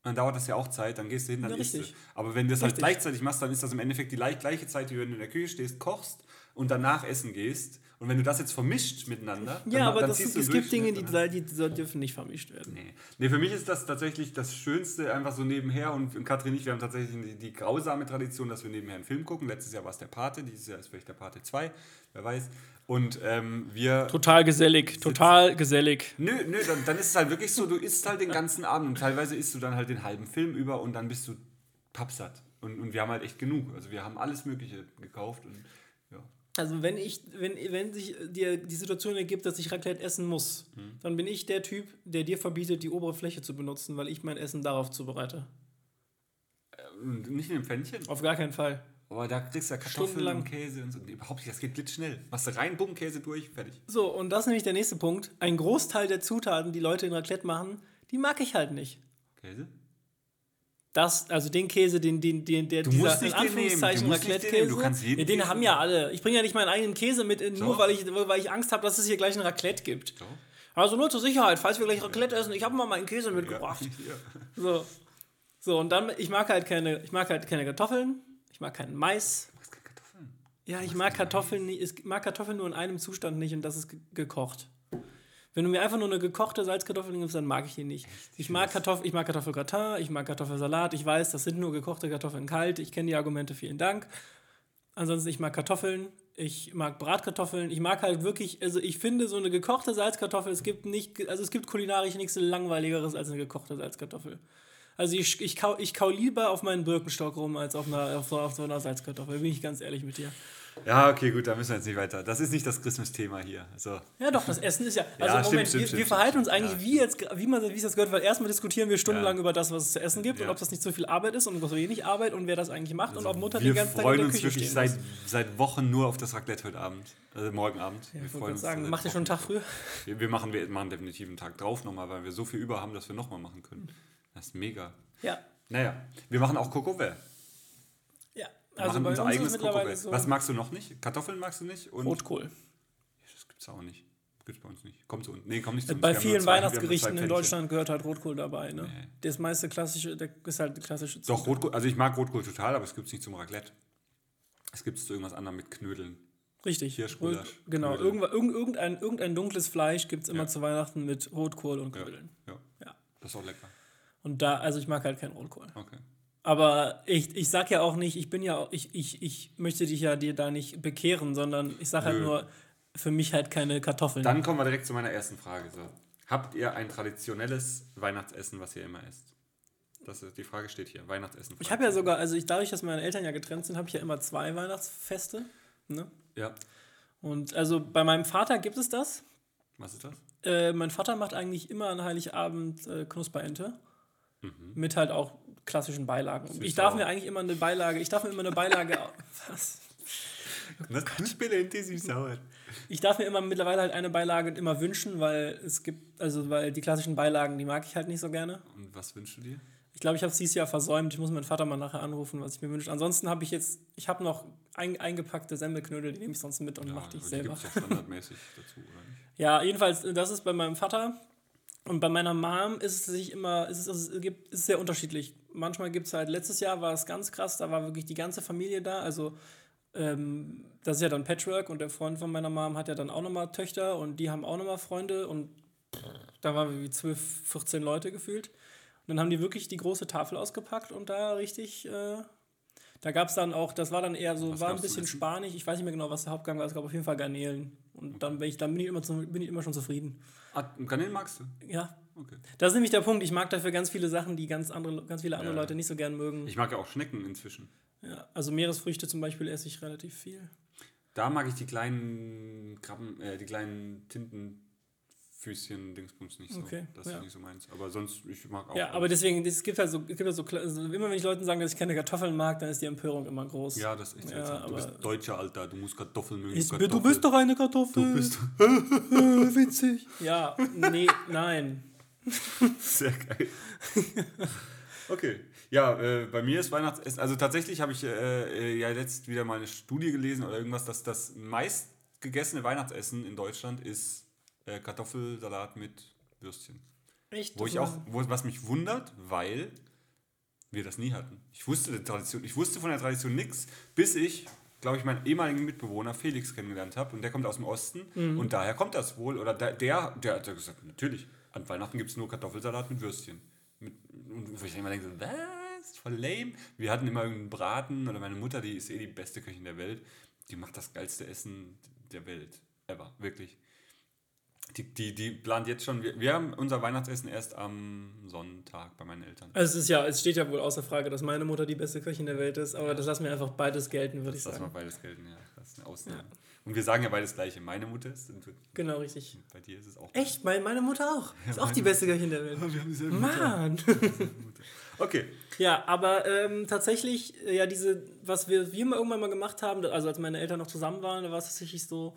Dann dauert das ja auch Zeit, dann gehst du hin, dann Ja, isst du. richtig. Aber wenn du das halt Richtig. gleichzeitig machst, dann ist das im Endeffekt die gleich- gleiche Zeit, wie wenn du in der Küche stehst, kochst und danach essen gehst. Und wenn du das jetzt vermischt miteinander, Ja, dann, aber dann das, ziehst du es gibt Dinge, die, die, die dürfen nicht vermischt werden. Nee. nee, für mich ist das tatsächlich das Schönste, einfach so nebenher. Und Katrin und ich, wir haben tatsächlich die, die grausame Tradition, dass wir nebenher einen Film gucken. Letztes Jahr war es der Pate, dieses Jahr ist vielleicht der Pate 2, wer weiß. Und ähm, wir. Total gesellig, total gesellig. Nö, nö, dann, dann ist es halt wirklich so, du isst halt den ganzen Abend und teilweise isst du dann halt den halben Film über und dann bist du pappsatt. Und, und wir haben halt echt genug. Also wir haben alles Mögliche gekauft und ja. Also wenn ich, wenn, wenn sich dir die Situation ergibt, dass ich Raclette essen muss, Mhm. dann bin ich der Typ, der dir verbietet, die obere Fläche zu benutzen, weil ich mein Essen darauf zubereite. Und nicht in dem Pfännchen. Auf gar keinen Fall. Aber da kriegst du ja Kartoffeln und Käse und so. Überhaupt nicht, das geht blitzschnell. Machst du rein, bumm, Käse durch, fertig. So, und das ist nämlich der nächste Punkt. Ein Großteil der Zutaten, die Leute in Raclette machen, die mag ich halt nicht. Käse? Das, also den Käse, den, den, den der Du dieser musst in Anführungszeichen Raclette-Käse. du kannst jeden ja, den Käse haben ja alle. Ich bringe ja nicht meinen eigenen Käse mit, äh, nur Doch. weil ich, weil ich Angst habe, dass es hier gleich ein Raclette gibt. So. Also nur zur Sicherheit, falls wir gleich Raclette essen, ich habe mal meinen Käse mitgebracht. Ja. So. So, und dann, ich mag halt keine, ich mag halt keine Kartoffeln, ich mag keinen Mais. Du machst keine Kartoffeln. Ja, ich mag Kartoffeln nicht, ich mag Kartoffeln nur in einem Zustand nicht und das ist ge gekocht. Wenn du mir einfach nur eine gekochte Salzkartoffel gibst, dann mag ich die nicht. Ich mag, Kartoffel, ich mag Kartoffelgratin, ich mag Kartoffelsalat. Ich weiß, das sind nur gekochte Kartoffeln kalt. Ich kenne die Argumente, vielen Dank. Ansonsten, ich mag Kartoffeln, ich mag Bratkartoffeln. Ich mag halt wirklich, also ich finde so eine gekochte Salzkartoffel, es gibt nicht, also es gibt kulinarisch nichts langweiligeres als eine gekochte Salzkartoffel. Also ich, ich, kau, ich kau lieber auf meinen Birkenstock rum, als auf, einer, auf, so, auf so einer Salzkartoffel, bin ich ganz ehrlich mit dir. Ja, okay, gut, da müssen wir jetzt nicht weiter. Das ist nicht das Christmas-Thema hier. So. Ja, doch, das Essen ist ja. Also, Ja, Moment, stimmt, wir, stimmt, wir verhalten uns eigentlich ja. wie, jetzt, wie, man, wie es das gehört, weil erstmal diskutieren wir stundenlang Ja. über das, was es zu essen gibt und ob das nicht so viel Arbeit ist und so wenig Arbeit und wer das eigentlich macht und ob Mutter wir den ganzen Tag in freuen der uns Küche wirklich seit, seit Wochen nur auf das Raclette heute Abend. Also morgen Abend. Wir ich wollte gerade sagen, macht ihr schon einen Tag früher? Wir, wir, machen, wir machen definitiv einen Tag drauf nochmal, weil wir so viel über haben, dass wir nochmal machen können. Das ist mega. Ja. Naja, wir machen auch Kokowell. Ja. Wir Also machen bei unser eigenes Kokowell. so Was magst du noch nicht? Kartoffeln magst du nicht? Und Rotkohl. Das gibt's auch nicht. Gibt's bei uns nicht. Kommt zu uns. Nee, kommt nicht zu uns. Bei Wir vielen Weihnachtsgerichten in. Deutschland gehört halt Rotkohl dabei. Ne? Nee. Das meiste klassische, der ist halt die klassische Doch, Zutat. Rotkohl, also ich mag Rotkohl total, aber es gibt's nicht zum Raclette. Es gibt's zu irgendwas anderem mit Knödeln. Richtig. Hirschgulasch, Genau, irgend- irgendein, irgendein dunkles Fleisch gibt es immer Ja. zu Weihnachten mit Rotkohl und Knödeln. ja. Ja. Das ist auch lecker. Und da, also ich mag halt keinen Rotkohl. Okay. Aber ich, ich sag ja auch nicht, ich bin ja auch, ich, ich, ich möchte dich ja dir da nicht bekehren, sondern ich sag halt Nö. nur, für mich halt keine Kartoffeln. Dann kommen wir direkt zu meiner ersten Frage. So. Habt ihr ein traditionelles Weihnachtsessen, was ihr immer esst? Das ist, die Frage steht hier. Weihnachtsessen. ich habe ja sogar, also ich, dadurch, dass meine Eltern ja getrennt sind, habe ich ja immer zwei Weihnachtsfeste. Ne? Ja. Und also bei meinem Vater gibt es das. Was ist das? Äh, mein Vater macht eigentlich immer an Heiligabend äh, Knusperente. Mit halt auch klassischen Beilagen. Und ich darf sauer. mir eigentlich immer eine Beilage, ich darf mir immer eine Beilage. was? Was? Knusperlente süß-sauer. Ich darf mir immer mittlerweile halt eine Beilage immer wünschen, weil es gibt, also weil die klassischen Beilagen, die mag ich halt nicht so gerne. Und was wünschst du dir? Ich glaube, ich habe es dieses Jahr versäumt. Ich muss meinen Vater mal nachher anrufen, was ich mir wünsche. Ansonsten habe ich jetzt, ich habe noch ein, eingepackte Semmelknödel, die nehme ich sonst mit und mache die aber selber. Die gibt's ja standardmäßig dazu, oder nicht? Ja, jedenfalls, äh, das ist bei meinem Vater. Und bei meiner Mom ist es sich immer, ist es, es gibt, ist sehr unterschiedlich. Manchmal gibt es halt, letztes Jahr war es ganz krass, da war wirklich die ganze Familie da. Also, ähm, das ist ja dann Patchwork und der Freund von meiner Mom hat ja dann auch nochmal Töchter und die haben auch nochmal Freunde und da waren wir wie 12, 14 Leute gefühlt. Und dann haben die wirklich die große Tafel ausgepackt und da richtig, äh, da gab es dann auch, das war dann eher so, Was war ein bisschen spanisch, ich weiß nicht mehr genau, was der Hauptgang war, es gab auf jeden Fall Garnelen. Und dann bin ich, dann bin ich, immer, zu, bin ich immer schon zufrieden. Ah, Garnelen magst du? Ja. Okay. Das ist nämlich der Punkt. Ich mag dafür ganz viele Sachen, die ganz, andere, ganz viele andere Ja. Leute nicht so gern mögen. Ich mag ja auch Schnecken inzwischen. Ja, also Meeresfrüchte zum Beispiel esse ich relativ viel. Da mag ich die kleinen Krabben, äh, die kleinen Tintenfüßchen, Dingsbums nicht so. Okay, das ja. ist nicht so meins. Aber sonst, ich mag auch. Ja, aber deswegen, es gibt halt so, es gibt halt so, also immer wenn ich Leuten sage, dass ich keine Kartoffeln mag, dann ist die Empörung immer groß. Ja, das ist echt Ja, seltsam. Du aber- bist Deutscher, Alter. Du musst Kartoffeln mögen. Ich, Kartoffel. du bist doch eine Kartoffel. Du bist witzig. Ja, nee, nein. sehr geil. okay. Ja, äh, bei mir ist Weihnachtsessen. Also tatsächlich habe ich äh, äh, ja letzt wieder mal eine Studie gelesen oder irgendwas, dass das meist gegessene Weihnachtsessen in Deutschland ist äh, Kartoffelsalat mit Würstchen. Echt? Wo ich auch, wo, was mich wundert, weil wir das nie hatten. Ich wusste, der Tradition, ich wusste von der Tradition nichts, bis ich glaube ich, meinen ehemaligen Mitbewohner Felix kennengelernt habe und der kommt aus dem Osten Mhm. und daher kommt das wohl. Oder der, der, der hat gesagt, natürlich, an Weihnachten gibt es nur Kartoffelsalat mit Würstchen. Mit, und wo ich immer denke, was? Voll lame. Wir hatten immer irgendeinen Braten oder meine Mutter, die ist eh die beste Köchin der Welt, die macht das geilste Essen der Welt. Ever, wirklich. Die, die, die plant jetzt schon, wir, wir haben unser Weihnachtsessen erst am Sonntag bei meinen Eltern. Also es ist ja, es steht ja wohl außer Frage, dass meine Mutter die beste Köchin der Welt ist, aber das lassen wir einfach beides gelten, würde ich Das lassen wir sagen. beides gelten, ja. Das ist eine Ausnahme. Und wir sagen ja beides gleiche. Meine Mutter ist, Genau, richtig. bei dir ist es auch. Echt? Mein, meine Mutter auch. Ist auch die beste Köchin der Welt. Wir haben dieselbe Mann! Okay. Ja, aber ähm, tatsächlich, äh, ja, diese, was wir, wir mal irgendwann mal gemacht haben, also als meine Eltern noch zusammen waren, da war es tatsächlich so,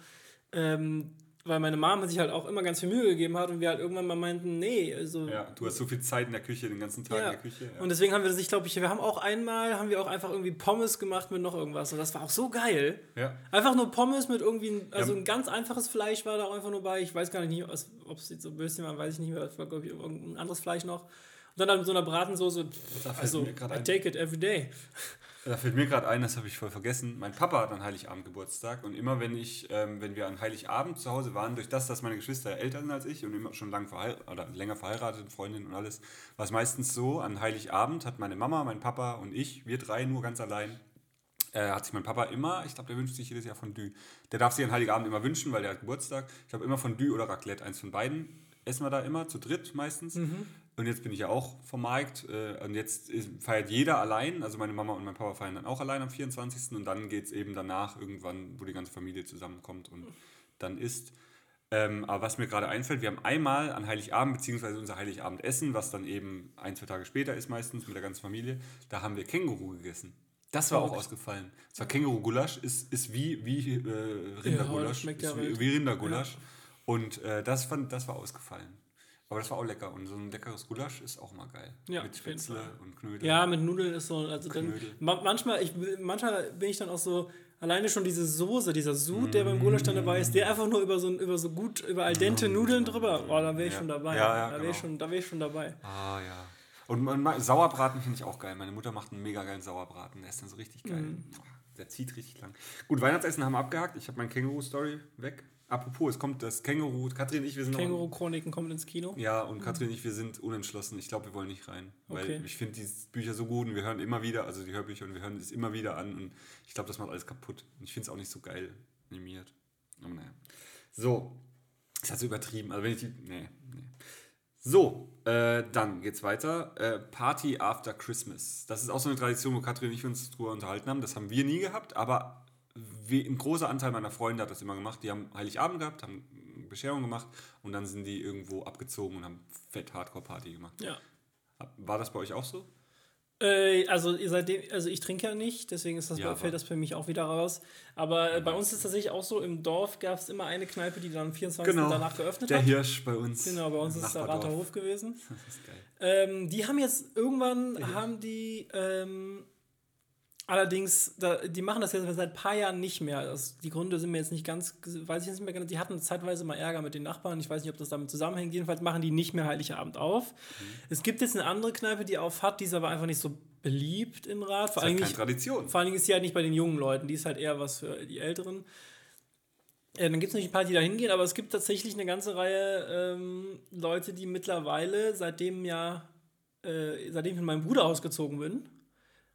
ähm, weil meine Mama sich halt auch immer ganz viel Mühe gegeben hat und wir halt irgendwann mal meinten, nee, also. Ja, du hast so viel Zeit in der Küche, den ganzen Tag Ja. in der Küche. Ja. Und deswegen haben wir das, ich glaube, ich, wir haben auch einmal, haben wir auch einfach irgendwie Pommes gemacht mit noch irgendwas. Und das war auch so geil. ja. Einfach nur Pommes mit irgendwie, ein- also Ja. ein ganz einfaches Fleisch war da auch einfach nur bei. Ich weiß gar nicht, ob es jetzt so Würstchen war, weiß ich nicht mehr. Es war, glaube ich, irgendein anderes Fleisch noch. Und dann halt mit so einer Bratensoße. Also, I ein. take it every day. Da fällt mir gerade ein, das habe ich voll vergessen. Mein Papa hat an Heiligabend Geburtstag und immer wenn ich, ähm, wenn wir an Heiligabend zu Hause waren, durch das, dass meine Geschwister älter sind als ich und immer schon lang verheiratet oder länger verheiratet, Freundin und alles, war es meistens so, an Heiligabend hat meine Mama, mein Papa und ich, wir drei nur ganz allein, äh, hat sich mein Papa immer, ich glaube, der wünscht sich jedes Jahr Fondue. Der darf sich an Heiligabend immer wünschen, weil der hat Geburtstag. Ich glaube, immer Fondue oder Raclette, eins von beiden. Essen wir da immer, zu dritt meistens. Und jetzt bin ich ja auch vom Markt. Äh, und jetzt ist, feiert jeder allein. Also meine Mama und mein Papa feiern dann auch allein am 24. Und dann geht es eben danach irgendwann, wo die ganze Familie zusammenkommt und dann isst. Ähm, aber was mir gerade einfällt, wir haben einmal an Heiligabend, beziehungsweise unser Heiligabend-Essen, was dann eben ein, zwei Tage später ist meistens mit der ganzen Familie, da haben wir Känguru gegessen. Das war auch Verrückt. ausgefallen. Es war Känguru-Gulasch, ist, ist wie, wie äh, das Rindergulasch. ja wie, wie Rindergulasch. Und äh, das, fand, das war ausgefallen. Aber das war auch lecker. Und so ein leckeres Gulasch ist auch mal geil. Ja, Mit Spätzle und Knödel. Ja, mit Nudeln ist so, also dann, manchmal, ich, manchmal bin ich dann auch so, alleine schon diese Soße, dieser Sud, der beim Gulasch dann dabei ist, der einfach nur über so, über so gut, über al dente Nudeln drüber, oh, da wäre ich Ja. schon dabei. Ja, ja, da wäre ich, genau. schon- da wär ich schon dabei. Ah, ja. Und man, ma- Sauerbraten finde ich auch geil. Meine Mutter macht einen mega geilen Sauerbraten. Der ist dann so richtig geil. Mhm. Der zieht richtig lang. Gut, Weihnachtsessen haben wir abgehakt. Ich habe mein Känguru-Story weg. Apropos, es kommt das Känguru. Katrin und ich, wir sind. Känguru-Chroniken kommen ins Kino. Ja, und Katrin und ich, wir sind unentschlossen. Ich glaube, wir wollen nicht rein. Weil Okay. ich finde die Bücher so gut und wir hören immer wieder, also die Hörbücher und wir hören es immer wieder an und ich glaube, das macht alles kaputt. Und ich finde es auch nicht so geil animiert. Aber naja. So. Ist halt so übertrieben. Also wenn ich die. Nee, nee. So, äh, dann geht's weiter. Äh, Party after Christmas. Das ist auch so eine Tradition, wo Katrin und ich uns drüber unterhalten haben. Das haben wir nie gehabt, aber ein großer Anteil meiner Freunde hat das immer gemacht. Die haben Heiligabend gehabt, haben Bescherung gemacht und dann sind die irgendwo abgezogen und haben fett Hardcore-Party gemacht. Ja. War das bei euch auch so? Äh, also seitdem, also ich trinke ja nicht, deswegen ist das Ja, bei, fällt das für mich auch wieder raus. Aber äh, bei uns ist tatsächlich auch so, im Dorf gab es immer eine Kneipe, die dann am 24. danach geöffnet Der hat. Hirsch bei uns. Genau, bei uns ist es der. Raterhof gewesen. Das ist geil. Ähm, die haben jetzt irgendwann, haben die, ähm, allerdings, da, die machen das jetzt seit ein paar Jahren nicht mehr. Das, die Gründe sind mir jetzt nicht ganz, weiß ich jetzt nicht mehr genau. Die hatten zeitweise mal Ärger mit den Nachbarn. Ich weiß nicht, ob das damit zusammenhängt. Jedenfalls machen die nicht mehr Heiligabend auf. Mhm. Es gibt jetzt eine andere Kneipe, die auf hat, die ist aber einfach nicht so beliebt in Rad. Vor ist allem halt nicht, Tradition. vor allen Dingen ist sie halt nicht bei den jungen Leuten, die ist halt eher was für die Älteren. Äh, dann gibt es natürlich ein paar, die da hingehen, aber es gibt tatsächlich eine ganze Reihe ähm, Leute, die mittlerweile, seitdem ja, äh, seitdem ich mit meinem Bruder ausgezogen bin,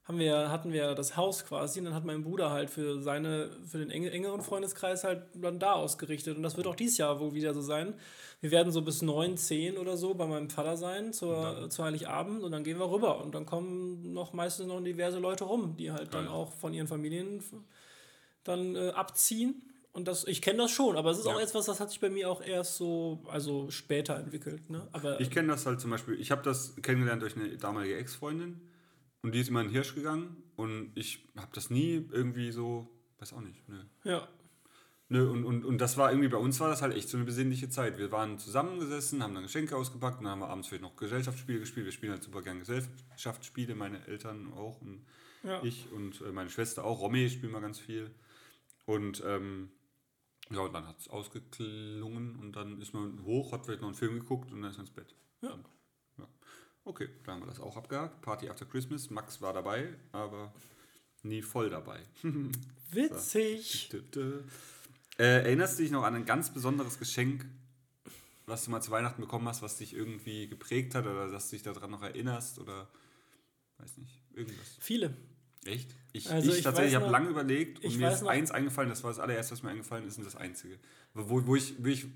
haben wir, hatten wir das Haus quasi und dann hat mein Bruder halt für seine, für den enge, engeren Freundeskreis halt dann da ausgerichtet. Und das wird auch dieses Jahr wohl wieder so sein. Wir werden so bis 9, 10 oder so bei meinem Vater sein zur, zu Heiligabend und dann gehen wir rüber. Und dann kommen noch meistens noch diverse Leute rum, die halt dann Geil. auch von ihren Familien dann äh, abziehen. Und das, ich kenne das schon, aber es ist Ja. auch etwas, das hat sich bei mir auch erst so, also später entwickelt. Ne? Aber Ich kenne das halt zum Beispiel, ich habe das kennengelernt durch eine damalige Ex-Freundin und die ist immer in den Hirsch gegangen und ich habe das nie irgendwie so, weiß auch nicht, nö. ja, Nö, und, und, und das war irgendwie, bei uns war das halt echt so eine besinnliche Zeit. Wir waren zusammengesessen, haben dann Geschenke ausgepackt und dann haben wir abends vielleicht noch Gesellschaftsspiele gespielt. Wir spielen halt super gerne Gesellschaftsspiele, meine Eltern auch und ja. ich und äh, meine Schwester auch. Romy spielen wir ganz viel. Und ähm, ja, und dann hat es ausgeklungen und dann ist man hoch, hat vielleicht noch einen Film geguckt und dann ist man ins Bett. Ja. Und, ja. Okay, dann haben wir das auch abgehakt. Party after Christmas. Max war dabei, aber nie voll dabei. Witzig. Äh, erinnerst du dich noch an ein ganz besonderes Geschenk, was du mal zu Weihnachten bekommen hast, was dich irgendwie geprägt hat oder dass du dich daran noch erinnerst oder weiß nicht, irgendwas? Viele. Echt? Ich, Also ich, ich tatsächlich habe lange überlegt und mir ist noch- eins eingefallen, das war das allererste, was mir eingefallen ist und das einzige. Wo, wo, ich, wo ich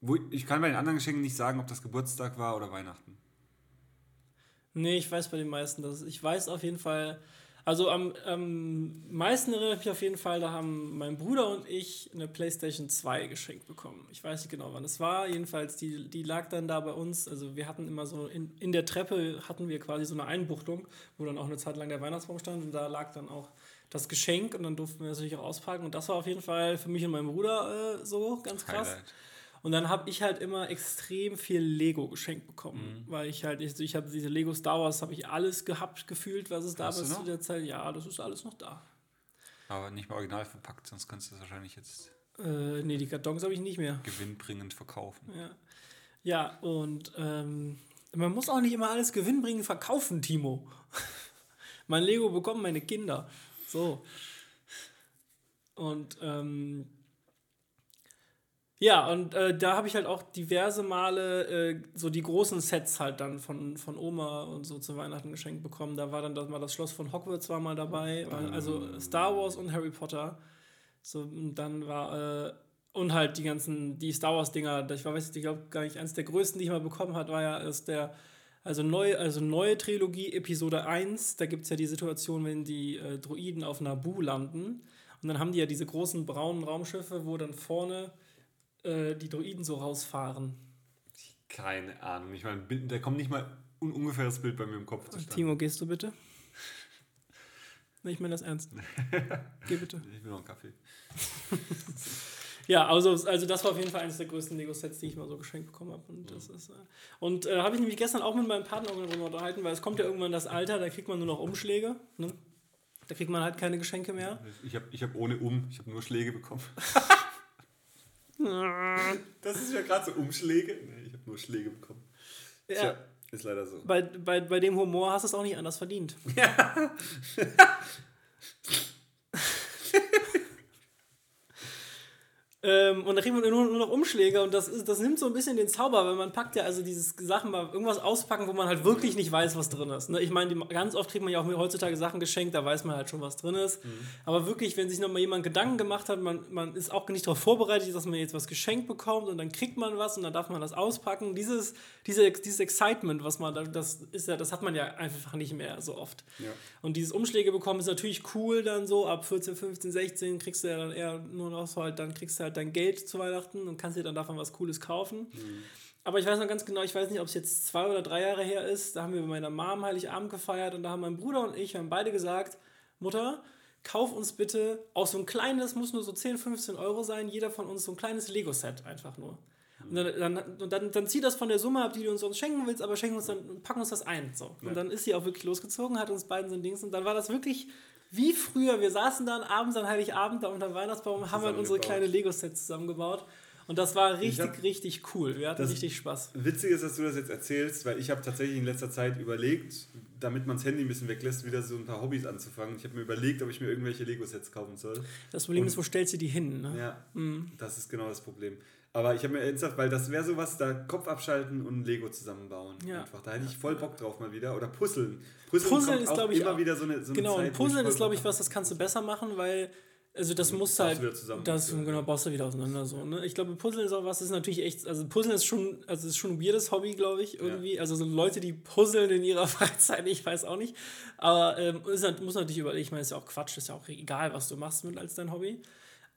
wo ich, ich kann bei den anderen Geschenken nicht sagen, ob das Geburtstag war oder Weihnachten. Nee, ich weiß bei den meisten, dass ich weiß auf jeden Fall, also am, am meisten erinnere ich mich auf jeden Fall, da haben mein Bruder und ich eine PlayStation 2 geschenkt bekommen. Ich weiß nicht genau, wann es war. Jedenfalls, die, die lag dann da bei uns. Also wir hatten immer so, in, in der Treppe hatten wir quasi so eine Einbuchtung, wo dann auch eine Zeit lang der Weihnachtsbaum stand und da lag dann auch das Geschenk und dann durften wir das natürlich auch auspacken. Und das war auf jeden Fall für mich und meinen Bruder äh, so ganz krass. Highlight. Und dann habe ich halt immer extrem viel Lego geschenkt bekommen, Mhm. weil ich halt, ich, ich habe diese Lego Star Wars, habe ich alles gehabt, gefühlt, was es damals zu der Zeit, ja, das ist alles noch da. Aber nicht mal original verpackt, sonst kannst du es wahrscheinlich jetzt Äh, nee, die Kartons habe ich nicht mehr. gewinnbringend verkaufen. Ja, ja und ähm, man muss auch nicht immer alles gewinnbringend verkaufen, Timo. mein Lego bekommen meine Kinder. So. Und ähm, ja, und äh, da habe ich halt auch diverse Male äh, so die großen Sets halt dann von, von Oma und so zu Weihnachten geschenkt bekommen. Da war dann das, mal das Schloss von Hogwarts war mal dabei, also Star Wars und Harry Potter. So, und dann war, äh, und halt die ganzen, die Star Wars-Dinger, ich weiß nicht, ich glaube gar nicht, eines der größten, die ich mal bekommen hat, war ja ist der, also neu, also neue Trilogie, Episode 1, da gibt es ja die Situation, wenn die äh, Droiden auf Naboo landen. Und dann haben die ja diese großen braunen Raumschiffe, wo dann vorne äh, die Droiden so rausfahren. Keine Ahnung. Ich meine, da kommt nicht mal ein ungefähres Bild bei mir im Kopf zustande. Timo, gehst du bitte? Ich meine das ernst. Geh bitte. Ich will noch einen Kaffee. Ja, also, also das war auf jeden Fall eines der größten Lego-Sets, die ich mal so geschenkt bekommen habe. Und das ist. Äh, und äh, habe ich nämlich gestern auch mit meinem Partner darüber unterhalten, weil es kommt ja irgendwann das Alter, da kriegt man nur noch Umschläge. Ne? Da kriegt man halt keine Geschenke mehr. Ich habe ich hab ohne Um, ich habe nur Schläge bekommen. das ist ja gerade so Umschläge. Nee, ich habe nur Schläge bekommen. Ja. Tja, ist leider so. Bei, bei, bei dem Humor hast du es auch nicht anders verdient. ähm, und da kriegt man nur, nur noch Umschläge und das, ist, das nimmt so ein bisschen den Zauber, weil man packt ja also dieses Sachen mal irgendwas auspacken, wo man halt wirklich nicht weiß, was drin ist. Ne? Ich meine, ganz oft kriegt man ja auch heutzutage Sachen geschenkt, da weiß man halt schon, was drin ist. Aber wirklich, wenn sich nochmal jemand Gedanken gemacht hat, man, man ist auch nicht darauf vorbereitet, dass man jetzt was geschenkt bekommt und dann kriegt man was und dann darf man das auspacken. Dieses, diese, dieses Excitement, was man da, das ist ja, das hat man ja einfach nicht mehr so oft. Ja. Und dieses Umschläge bekommen ist natürlich cool dann so, ab 14, 15, 16 kriegst du ja dann eher nur noch so halt, dann kriegst du halt dein Geld zu Weihnachten und kannst dir dann davon was Cooles kaufen. Aber ich weiß noch ganz genau, ich weiß nicht, ob es jetzt zwei oder drei Jahre her ist, da haben wir bei meiner Mom Heiligabend gefeiert und da haben mein Bruder und ich, haben beide gesagt, Mutter, kauf uns bitte auch so ein kleines, muss nur so 10, 15 Euro sein, jeder von uns so ein kleines Lego-Set einfach nur. Und dann, dann, und dann, dann zieh das von der Summe ab, die du uns sonst schenken willst, aber schenken uns dann, packen uns das ein. So. Und Ja. dann ist sie auch wirklich losgezogen, hat uns beiden so ein Dings und dann war das wirklich wie früher. Wir saßen dann abends an Heiligabend da unter dem Weihnachtsbaum, haben halt unsere kleine Lego-Sets zusammengebaut. Und das war richtig, hab- richtig cool. Wir hatten richtig Spaß. Witzig ist, dass du das jetzt erzählst, weil ich habe tatsächlich in letzter Zeit überlegt, damit man das Handy ein bisschen weglässt, wieder so ein paar Hobbys anzufangen. Ich habe mir überlegt, ob ich mir irgendwelche Lego-Sets kaufen soll. Das Problem Und- ist, wo stellst du die hin? Ne? Ja, Mhm. das ist genau das Problem. Aber ich habe mir ernsthaft, weil das wäre sowas, da Kopf abschalten und Lego zusammenbauen. Ja. Einfach. Da hätte ich voll Bock drauf mal wieder. Oder Puzzeln. Puzzeln, Puzzeln ist, auch glaub ich, immer auch- wieder so eine, so eine Genau, Zeit, Puzzeln ist, glaube ich, was, das kannst du besser machen, weil, also das Mhm, musst halt, du wieder zusammen. das, Ja. genau, baust du wieder auseinander so, ne? Ich glaube, Puzzeln ist auch was, ist natürlich echt, also Puzzeln ist schon, also ist schon ein weirdes Hobby, glaube ich, irgendwie. Also so Leute, die puzzeln in ihrer Freizeit, ich weiß auch nicht. Aber ähm, ist, halt- muss natürlich überlegen, ich meine, ist ja auch Quatsch, ist ja auch egal, was du machst mit als dein Hobby.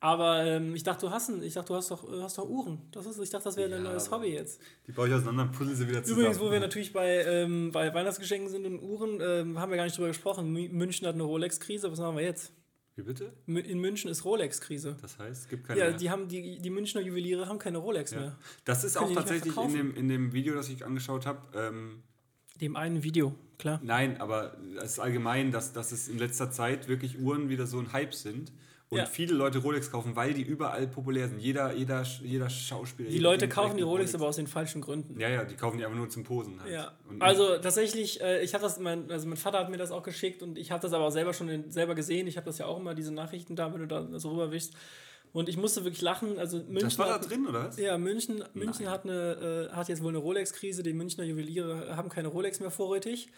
Aber ähm, ich dachte, du hast, ein, ich dachte, du hast doch, hast doch Uhren. Das ist, ich dachte, das wäre dein Ja, neues aber- Hobby jetzt. Die baue ich auseinander und puzzle sie wieder zusammen. Übrigens, wo wir natürlich bei, ähm, bei Weihnachtsgeschenken sind und Uhren, ähm, haben wir gar nicht drüber gesprochen. Mü- München hat eine Rolex-Krise. Was machen wir jetzt? Wie bitte? In München ist Rolex-Krise. Das heißt, es gibt keine Ja, mehr. die, haben, die, die Münchner Juweliere haben keine Rolex Ja. mehr. Das ist auch tatsächlich in dem, in dem Video, das ich angeschaut habe. Ähm, Dem einen Video, klar. nein, aber es ist allgemein, dass, dass es in letzter Zeit wirklich Uhren wieder so ein Hype sind. Und Ja. viele Leute Rolex kaufen, weil die überall populär sind. Jeder, jeder, jeder Schauspieler. Die jeder Leute kaufen die eine Rolex aber aus den falschen Gründen. Ja, ja, die kaufen die einfach nur zum Posen halt. Ja, Und also tatsächlich, äh, ich habe das, mein, also mein Vater hat mir das auch geschickt und ich habe das aber auch selber schon selber gesehen. Ich habe das ja auch immer, diese Nachrichten da, wenn du da so rüberwischst. Und ich musste wirklich lachen. Also München das war da drin, oder was? Ja, München, München hat, eine, äh, hat jetzt wohl eine Rolex-Krise. Die Münchner Juweliere haben keine Rolex mehr vorrätig.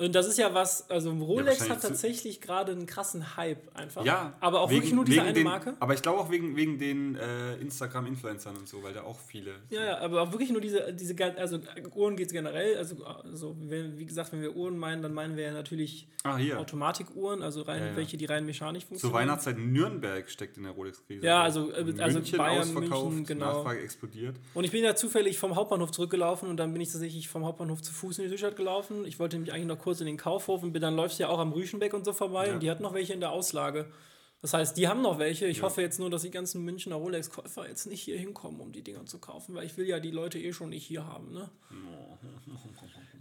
Und das ist ja was, also Rolex wahrscheinlich hat tatsächlich gerade einen krassen Hype einfach. Ja, aber auch wegen- wirklich nur diese eine den, Marke. Aber ich glaube auch wegen, wegen den äh, Instagram-Influencern und so, weil da auch viele. Ja, ja, aber auch wirklich nur diese, diese also Uhren geht es generell, also, also wenn, wie gesagt, wenn wir Uhren meinen, dann meinen wir ja natürlich Ah. Automatikuhren, also rein, Ja, ja. welche, die rein mechanisch Zur funktionieren. Weihnachtszeit Nürnberg steckt in der Rolex-Krise. Ja, also, äh, also München Bayern, ausverkauft, München, genau. Nachfrage explodiert. Und ich bin ja zufällig vom Hauptbahnhof zurückgelaufen und dann bin ich tatsächlich vom Hauptbahnhof zu Fuß in die Südstadt gelaufen. Ich wollte nämlich eigentlich noch kurz in den Kaufhof und bin, dann läufst du ja auch am Rüschenbeck und so vorbei Ja. und die hat noch welche in der Auslage. Das heißt, die haben noch welche. Ich hoffe jetzt nur, dass die ganzen Münchner Rolex-Käufer jetzt nicht hier hinkommen, um die Dinger zu kaufen, weil ich will ja die Leute eh schon nicht hier haben. Ne?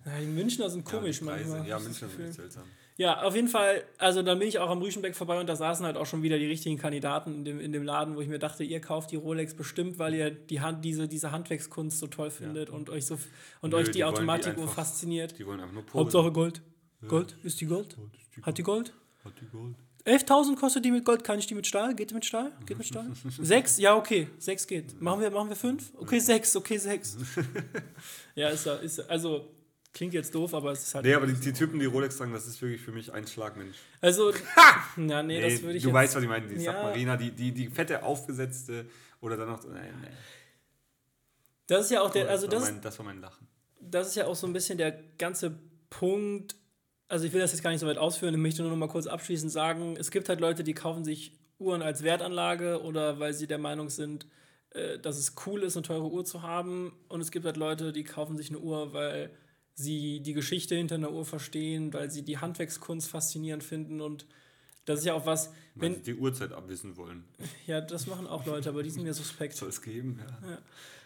Ja, die Münchner sind komisch Preise. manchmal. Ja, München sind seltsam. Ja, auf jeden Fall, also dann bin ich auch am Rüschenbeck vorbei und da saßen halt auch schon wieder die richtigen Kandidaten in dem, in dem Laden, wo ich mir dachte, ihr kauft die Rolex bestimmt, weil ihr die Hand, diese, diese Handwerkskunst so toll findet und euch so und Nö, euch die die wollen die einfach- fasziniert. Die wollen einfach nur posen. Hauptsache Gold. Gold? Ist die Gold? Hat die Gold? Hat die Gold. 11.000 kostet die mit Gold, kann ich die mit Stahl? Geht die mit Stahl? Geht mit Stahl? sechs? Ja, okay. Sechs geht. Machen wir, machen wir fünf? Okay, sechs. Okay, sechs. ja, ist, ja- ist also klingt jetzt doof, aber es ist halt. Nee, aber die, die Typen, die Rolex tragen, das ist wirklich für mich ein Schlagmensch. Also, ja, nee, das würde ich du jetzt, weißt, was ich meine. Die Ja. Submariner, die, die, die fette aufgesetzte oder dann noch. Nein, nein. Das ist ja auch der, das, also war das, mein, das war mein Lachen. das ist ja auch so ein bisschen der ganze Punkt. Also ich will das jetzt gar nicht so weit ausführen, ich möchte nur noch mal kurz abschließend sagen, es gibt halt Leute, die kaufen sich Uhren als Wertanlage oder weil sie der Meinung sind, äh, dass es cool ist, eine teure Uhr zu haben. Und es gibt halt Leute, die kaufen sich eine Uhr, weil sie die Geschichte hinter einer Uhr verstehen, weil sie die Handwerkskunst faszinierend finden und das ist ja auch was, Wenn sie die Uhrzeit abwissen wollen. ja, das machen auch Leute, aber die sind mir suspekt. Soll es geben, ja. Ja.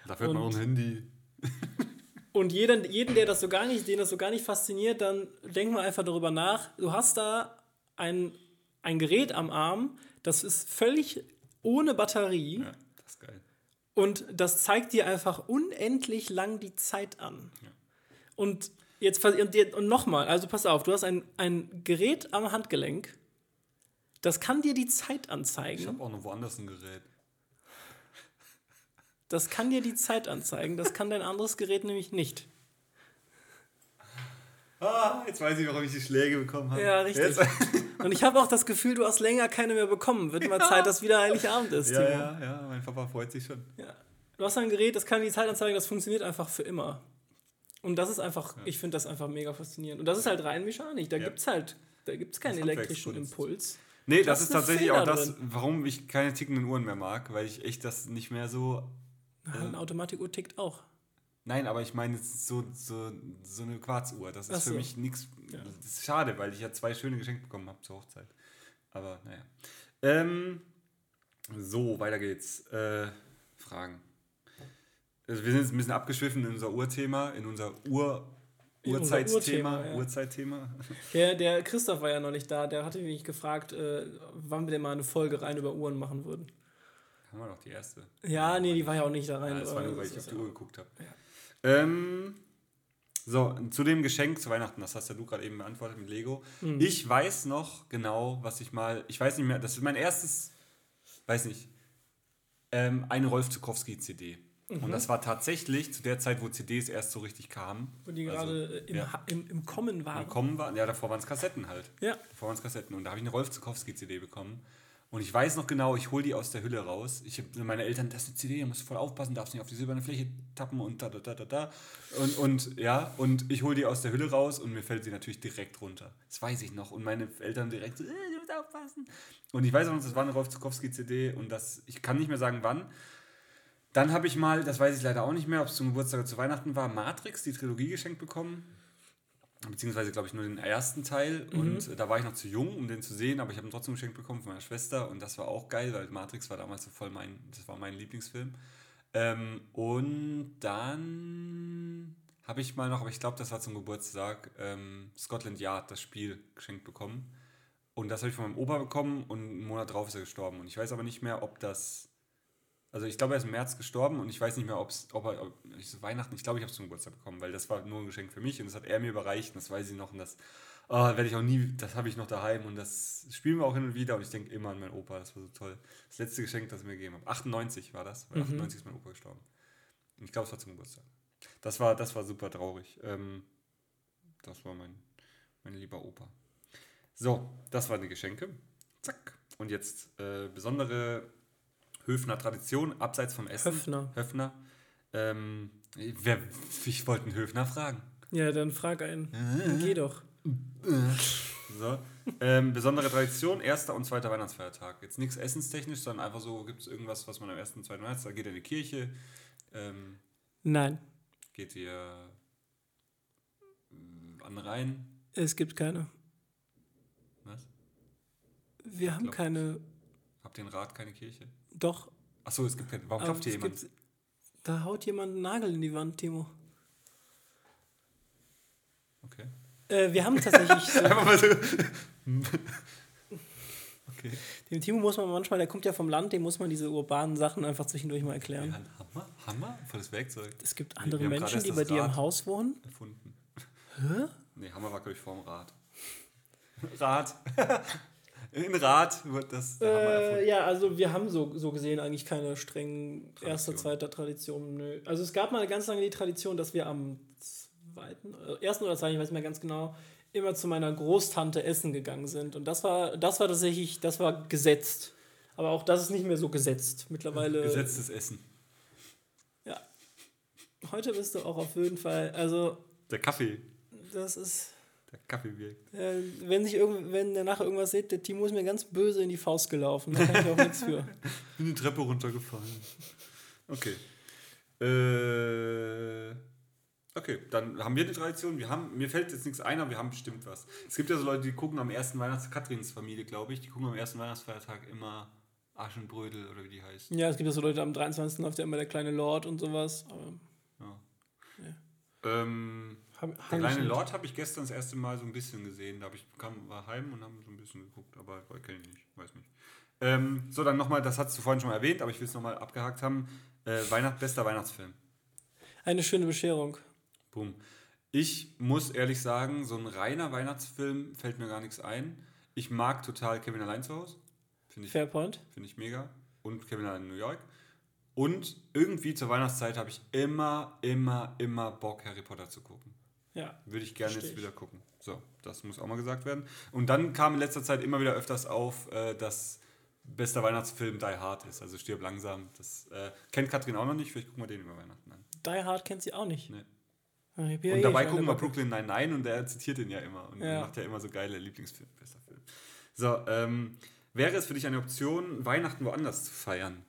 Dafür hat man auch ein Handy. Und jeden, jeden, der das so gar nicht, den das so gar nicht fasziniert, dann denk mal einfach darüber nach. Du hast da ein, ein Gerät am Arm, das ist völlig ohne Batterie Ja, das ist geil. und das zeigt dir einfach unendlich lang die Zeit an. Und jetzt und, und nochmal, also pass auf, du hast ein, ein Gerät am Handgelenk, das kann dir die Zeit Ich anzeigen. habe auch noch woanders ein Gerät. Das kann dir die Zeit anzeigen, das kann dein anderes Gerät nämlich nicht. Ah, jetzt weiß ich, warum ich die Schläge bekommen habe. Ja, richtig. Jetzt, Und ich habe auch das Gefühl, du hast länger keine mehr bekommen. Wird mal Zeit, dass wieder Heiligabend ist, ja, ja, ja, mein Papa freut sich schon. Ja. Du hast ein Gerät, das kann die Zeit anzeigen, das funktioniert einfach für immer. Und das ist einfach, ich finde das einfach mega faszinierend. Und das ist halt rein Mechanik. Da Ja. gibt es halt, da gibt es keinen elektrischen. Impuls. Nee, Das das, ist tatsächlich Feder auch das, drin. warum ich keine tickenden Uhren mehr mag, weil ich echt das nicht mehr so. Ja, Eine Automatikuhr tickt auch. Nein, aber ich meine jetzt so, so, so eine Quarzuhr. Das ist Ach für so. mich nichts. Ja. Das ist schade, weil ich ja zwei schöne geschenkt bekommen habe zur Hochzeit. Aber naja. Ähm, so, weiter geht's. Äh, Fragen. Also wir sind jetzt ein bisschen abgeschwiffen in unser Urthema, in unser Ur Urzeitthema. Urthema, ja. Urzeitthema. Der, der Christoph war ja noch nicht da. Der hatte mich gefragt, äh, wann wir denn mal eine Folge rein über Uhren machen würden. Haben wir doch die erste. Ja, nee, die war ja auch nicht da rein. Ja, das war nur, weil ich auf die ja- Uhr geguckt habe. Ähm, so, zu dem Geschenk zu Weihnachten, das hast ja du gerade eben beantwortet mit Lego. Mhm. Ich weiß noch genau, was ich mal, ich weiß nicht mehr, das ist mein erstes, weiß nicht, ähm, eine Rolf Zukowski CD. Mhm. Und das war tatsächlich zu der Zeit, wo CDs erst so richtig kamen. Wo die Also, gerade äh, im, ja. Im, im Kommen waren. Gekommen waren, ja, davor waren es Kassetten halt. Ja. Davor waren es Kassetten. Und da habe ich eine Rolf Zukowski-CD bekommen. Und ich weiß noch genau, ich hole die aus der Hülle raus. Ich habe meine Eltern, das ist eine CD, da musst du voll aufpassen, darfst nicht auf die silberne Fläche tappen und da, da, da, da, da. Und, und ja, und ich hole die aus der Hülle raus und mir fällt sie natürlich direkt runter. Das weiß ich noch. Und meine Eltern direkt so, äh, du musst aufpassen. Und ich weiß auch noch, das war eine Rolf Zukowski-CD und das, ich kann nicht mehr sagen, wann. Dann habe ich mal, das weiß ich leider auch nicht mehr, ob es zum Geburtstag oder zu Weihnachten war, Matrix, die Trilogie geschenkt bekommen. Beziehungsweise, glaube ich, nur den ersten Teil. Und äh, da war ich noch zu jung, um den zu sehen, aber ich habe ihn trotzdem geschenkt bekommen von meiner Schwester. Und das war auch geil, weil Matrix war damals so voll mein, das war mein Lieblingsfilm. Ähm, und dann habe ich mal noch, aber ich glaube, das war zum Geburtstag, ähm, Scotland Yard, das Spiel geschenkt bekommen. Und das habe ich von meinem Opa bekommen und einen Monat drauf ist er gestorben. Und ich weiß aber nicht mehr, ob das. Also ich glaube, er ist im März gestorben und ich weiß nicht mehr, ob's, ob er. Ob, ich so Weihnachten, ich glaube, ich habe es zum Geburtstag bekommen, weil das war nur ein Geschenk für mich und das hat er mir überreicht und das weiß ich noch und das oh, werde ich auch nie, das habe ich noch daheim und das spielen wir auch hin und wieder und ich denke immer an meinen Opa, das war so toll. Das letzte Geschenk, das er mir gegeben hat. 98 war das, weil Mhm. 98 ist mein Opa gestorben. Und ich glaube, es war zum Geburtstag. Das war, das war super traurig. Ähm, das war mein, mein lieber Opa. So, das waren die Geschenke. Zack. Und jetzt äh, besondere Höfner Tradition, abseits vom Essen. Höfner. Höfner. Ähm, wer, ich wollte einen Höfner fragen. Ja, dann frag einen. Äh. Geh doch. So. Ähm, besondere Tradition, erster und zweiter Weihnachtsfeiertag. Jetzt nichts essenstechnisch, sondern einfach so, gibt es irgendwas, was man am ersten und zweiten Weihnachtstag geht in die Kirche, ähm, Nein, geht ihr äh, an Rhein. es gibt keine. Was? Wir haben glaub- keine. Habt ihr einen Rat, keine Kirche? Doch. Achso, es gibt keine. Warum aber klopft hier jemand? Da haut jemand einen Nagel in die Wand, Timo. Okay. Äh, wir haben tatsächlich. so, Einfach mal so. okay. dem Timo muss man manchmal, der kommt ja vom Land, dem muss man diese urbanen Sachen einfach zwischendurch mal Ja, erklären. ein Hammer? Hammer? Volles Werkzeug. Es gibt andere Menschen, die bei dir im Haus wohnen. Erfunden. Hä? Nee, Hammer war, glaube ich, vorm Rad. Rad. In Rad wird das Äh, ja, also wir haben so, so gesehen eigentlich keine strengen Tradition. erster, zweiter Tradition. Nö. Also es gab mal ganz lange die Tradition, dass wir am zweiten, äh, ersten oder zweiten, ich weiß nicht mehr ganz genau, immer zu meiner Großtante essen gegangen sind. Und das war, das war tatsächlich, das war gesetzt. Aber auch das ist nicht mehr so gesetzt. Mittlerweile. Gesetztes Essen. Ja. Heute bist du auch auf jeden Fall, also Der Kaffee. das ist. Der Kaffee wirkt. Äh, wenn, sich irgend, wenn nachher irgendwas seht, der Timo ist mir ganz böse in die Faust gelaufen. Da kann ich auch nichts für. Bin die Treppe runtergefallen. Okay. Äh, okay, dann haben wir die Tradition. Wir haben, mir fällt jetzt nichts ein, aber wir haben bestimmt was. Es gibt ja so Leute, die gucken am ersten Weihnachts... Katrins Familie, glaube ich, die gucken am ersten Weihnachtsfeiertag immer Aschenbrödel oder wie die heißt. Ja, es gibt ja so Leute, am 23. läuft ja immer der kleine Lord und sowas. Aber Ja. Ja. Ähm, hab, der kleine. Lord habe ich gestern das erste Mal so ein bisschen gesehen. Da ich, kam, war heim und haben so ein bisschen geguckt, aber kenne ich nicht, weiß nicht. Ähm, so, dann nochmal, das hast du vorhin schon mal erwähnt, aber ich will es nochmal abgehakt haben. Äh, Weihnacht, bester Weihnachtsfilm. Eine schöne Bescherung. Boom. Ich muss ehrlich sagen, so ein reiner Weihnachtsfilm fällt mir gar nichts ein. Ich mag total Kevin allein zu Hause. Finde ich, Fairpoint. find ich mega. Und Kevin allein in New York. Und irgendwie zur Weihnachtszeit habe ich immer, immer, immer Bock, Harry Potter zu gucken. Ja. Würde ich gerne jetzt wieder gucken. So, das muss auch mal gesagt werden. Und dann kam in letzter Zeit immer wieder öfters auf, äh, dass bester Weihnachtsfilm Die Hard ist. Also stirb langsam. Das äh, kennt Katrin auch noch nicht. Vielleicht gucken wir den über Weihnachten an. Die Hard kennt sie auch nicht. Nee. Und eh dabei gucken wir. Brooklyn Nine-Nine und er zitiert den ja immer. Und Ja. er macht ja immer so geile Lieblingsfilm, bester Film. So, ähm, wäre es für dich eine Option, Weihnachten woanders zu feiern?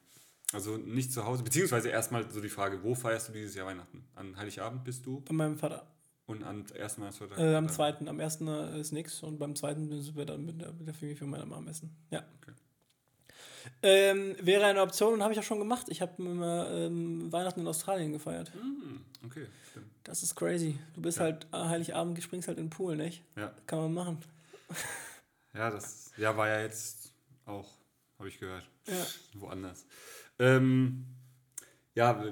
Also nicht zu Hause, beziehungsweise erstmal so die Frage, wo feierst du dieses Jahr Weihnachten? An Heiligabend bist du Bei meinem Vater. Und am ersten Weihnachtsfeiertag? Äh, am zweiten. Am ersten äh, ist nix und beim zweiten sind wir dann mit der, mit der Familie für meine Mom essen. Ja. Okay. Ähm, wäre eine Option und habe ich auch schon gemacht. Ich habe ähm, Weihnachten in Australien gefeiert. Hm, okay, stimmt. Das ist crazy. Du bist Ja. halt äh, Heiligabend, springst halt in den Pool, nicht? Ja. Kann man machen. Ja, das ja, war ja jetzt auch, habe ich gehört, Ja. woanders. Ähm, ja,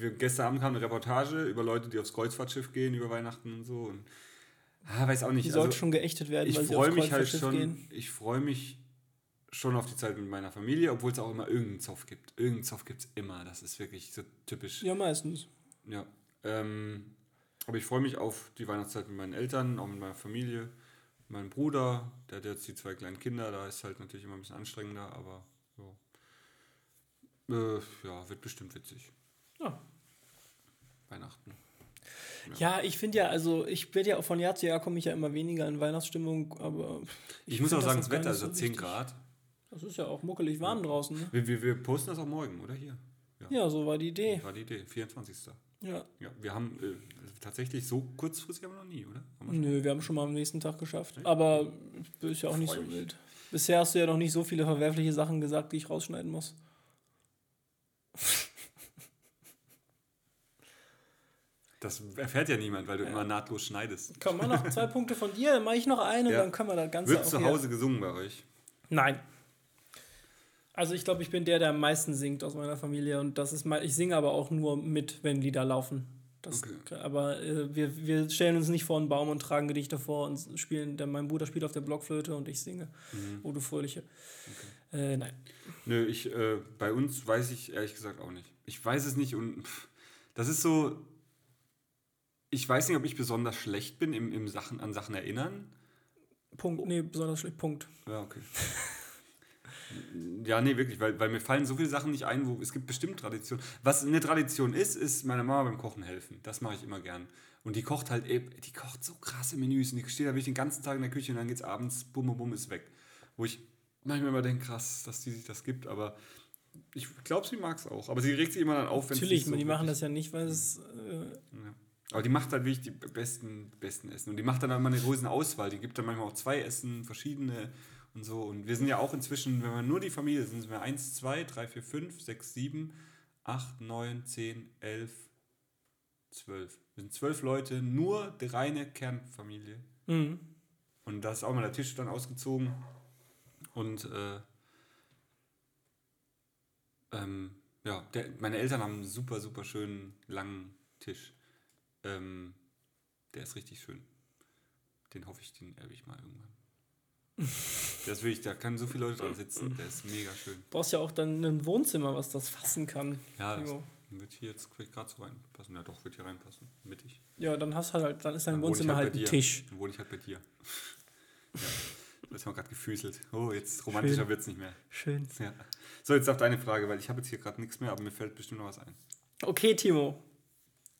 wir- gestern Abend kam eine Reportage über Leute, die aufs Kreuzfahrtschiff gehen über Weihnachten und so. Und, ah, weiß auch nicht. Die also, sollte schon geächtet werden, ich weil sie freue aufs mich halt schon, gehen. ich freue mich schon auf die Zeit mit meiner Familie, obwohl es auch immer irgendeinen Zoff gibt. Irgendeinen Zoff gibt es immer. Das ist wirklich so typisch. Ja, meistens. Ja. Ähm, aber ich freue mich auf die Weihnachtszeit mit meinen Eltern, auch mit meiner Familie. Mein Bruder, der hat jetzt die zwei kleinen Kinder, da ist halt natürlich immer ein bisschen anstrengender, aber ja. Äh, ja, wird bestimmt witzig. Ja. Weihnachten. Ja, ich finde ja, also ich werde ja auch von Jahr zu Jahr komme ich ja immer weniger in Weihnachtsstimmung, aber Ich, muss auch sagen, das Wetter ist nicht ja so 10 wichtig. Grad. Das ist ja auch muckelig warm draußen, ne? Wir, wir, wir posten das auch morgen, oder hier? Ja, so war die Idee. War die Idee, 24. Ja. Ja, wir haben äh, tatsächlich so kurzfristig haben wir noch nie, oder? Wir? Nö, wir haben schon mal am nächsten Tag geschafft. Aber ist ja auch nicht Freu so mich. wild. Bisher hast du ja noch nicht so viele verwerfliche Sachen gesagt, die ich rausschneiden muss. Das erfährt ja niemand, weil du immer nahtlos schneidest. Komm, mal noch zwei Punkte von dir, dann mache ich noch einen Ja. und dann können wir das Ganze Wird zu Hause gesungen bei euch? Nein. Also ich glaube, ich bin der, der am meisten singt aus meiner Familie und das ist mal, ich singe aber auch nur mit, wenn Lieder laufen. Das, Okay. Aber äh, wir, wir stellen uns nicht vor einen Baum und tragen Gedichte vor und spielen, der, mein Bruder spielt auf der Blockflöte und ich singe. Mhm. Oh, du Fröhliche. Äh, nein. Nö, ich, äh, bei uns weiß ich ehrlich gesagt auch nicht. Ich weiß es nicht und pff, das ist so. Ich weiß nicht, ob ich besonders schlecht bin im, im Sachen, an Sachen erinnern. Punkt, nee, besonders schlecht, Punkt. Ja, okay. Ja, nee, wirklich, weil, weil mir fallen so viele Sachen nicht ein, wo es gibt bestimmt Traditionen. Was eine Tradition ist, ist meiner Mama beim Kochen helfen. Das mache ich immer gern. Und die kocht halt, ey, die kocht so krasse Menüs und die steht da wirklich den ganzen Tag in der Küche und dann geht's abends, bum, bum, bum, ist weg. Wo ich manchmal immer denke, krass, dass die sich das gibt, aber ich glaube, sie mag es auch. Aber sie regt sich immer dann auf, wenn Natürlich, so die machen das ja nicht, weil es. Äh, ja. Aber die macht halt wirklich die besten, besten Essen. Und die macht dann immer eine große Auswahl. Die gibt dann manchmal auch zwei Essen, verschiedene und so. Und wir sind ja auch inzwischen, wenn wir nur die Familie sind, sind wir 1, 2, 3, 4, 5, 6, 7, 8, 9, 10, 11, 12. Wir sind zwölf Leute, nur die reine Kernfamilie. mh. Und da ist auch mal der Tisch dann ausgezogen. Und äh, ähm, ja, der, meine Eltern haben einen super, super schönen langen Tisch. Ähm, der ist richtig schön. Den hoffe ich, den erbe ich mal irgendwann. Der ist wirklich, da können so viele Leute dran sitzen. Der ist mega schön. brauchst ja auch dann ein Wohnzimmer, was das fassen kann. Ja, das wird hier jetzt gerade so reinpassen. Ja, doch, wird hier reinpassen. Mittig. Ja, dann hast du halt, dann ist dein Dann ich Wohnzimmer halt halt ein dir. Tisch. Dann wohne ich halt bei dir. ja. Das haben wir gerade gefüßelt. Oh, jetzt romantischer wird es nicht mehr. Schön. Ja. So, jetzt auf deine Frage, weil ich habe jetzt hier gerade nichts mehr, aber mir fällt bestimmt noch was ein. Okay, Timo,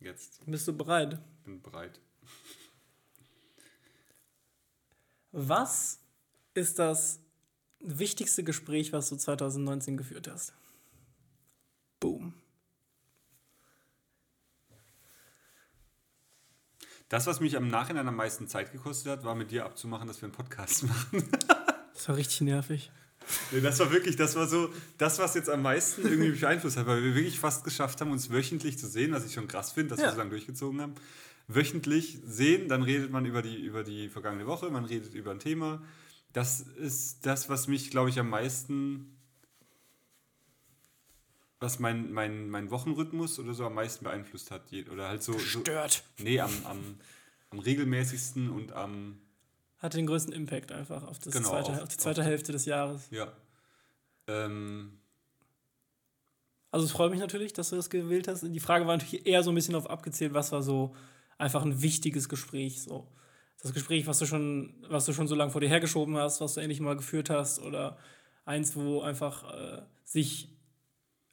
Jetzt bist du bereit? bin bereit. Was ist das wichtigste Gespräch, was du 2019 geführt hast? Boom. Das, was mich am Nachhinein am meisten Zeit gekostet hat, war mit dir abzumachen, dass wir einen Podcast machen. Das war richtig nervig. Nee, das war wirklich, das war so, das, was jetzt am meisten irgendwie mich beeinflusst hat, weil wir wirklich fast geschafft haben, uns wöchentlich zu sehen, was ich schon krass finde, dass Ja. wir so lange durchgezogen haben. Wöchentlich sehen, dann redet man über die, über die vergangene Woche, man redet über ein Thema. Das ist das, was mich, glaube ich, am meisten, was mein, mein, mein Wochenrhythmus oder so am meisten beeinflusst hat. Oder halt so, so Stört. nee, am, am, am regelmäßigsten und am, Hatte den größten Impact einfach auf, das Genau, zweite, auf- auf die zweite auf- Hälfte des Jahres. ja. Ähm, Also es freut mich natürlich, dass du das gewählt hast. Die Frage war natürlich eher so ein bisschen auf abgezählt, was war so einfach ein wichtiges Gespräch. So. Das Gespräch, was du schon, was du schon so lange vor dir hergeschoben hast, was du endlich mal geführt hast, oder eins, wo einfach äh, sich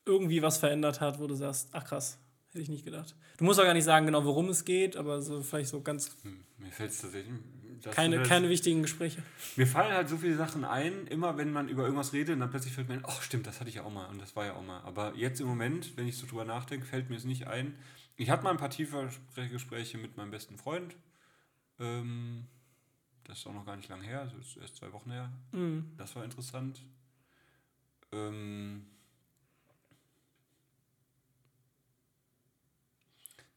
irgendwie was verändert hat, wo du sagst, ach krass, hätte ich nicht gedacht. Du musst auch gar nicht sagen, genau worum es geht, aber so vielleicht so ganz hm, mir fällt es tatsächlich. Das- keine, das- keine wichtigen Gespräche. Mir fallen halt so viele Sachen ein, immer wenn man über irgendwas redet und dann plötzlich fällt mir ein, oh stimmt, das hatte ich ja auch mal und das war ja auch mal. Aber jetzt im Moment, wenn ich so drüber nachdenke, fällt mir es nicht ein. Ich hatte mal ein paar tiefer Gespräche mit meinem besten Freund. Ähm, das ist auch noch gar nicht lang her, also ist erst zwei Wochen her. Mhm. Das war interessant. Ähm,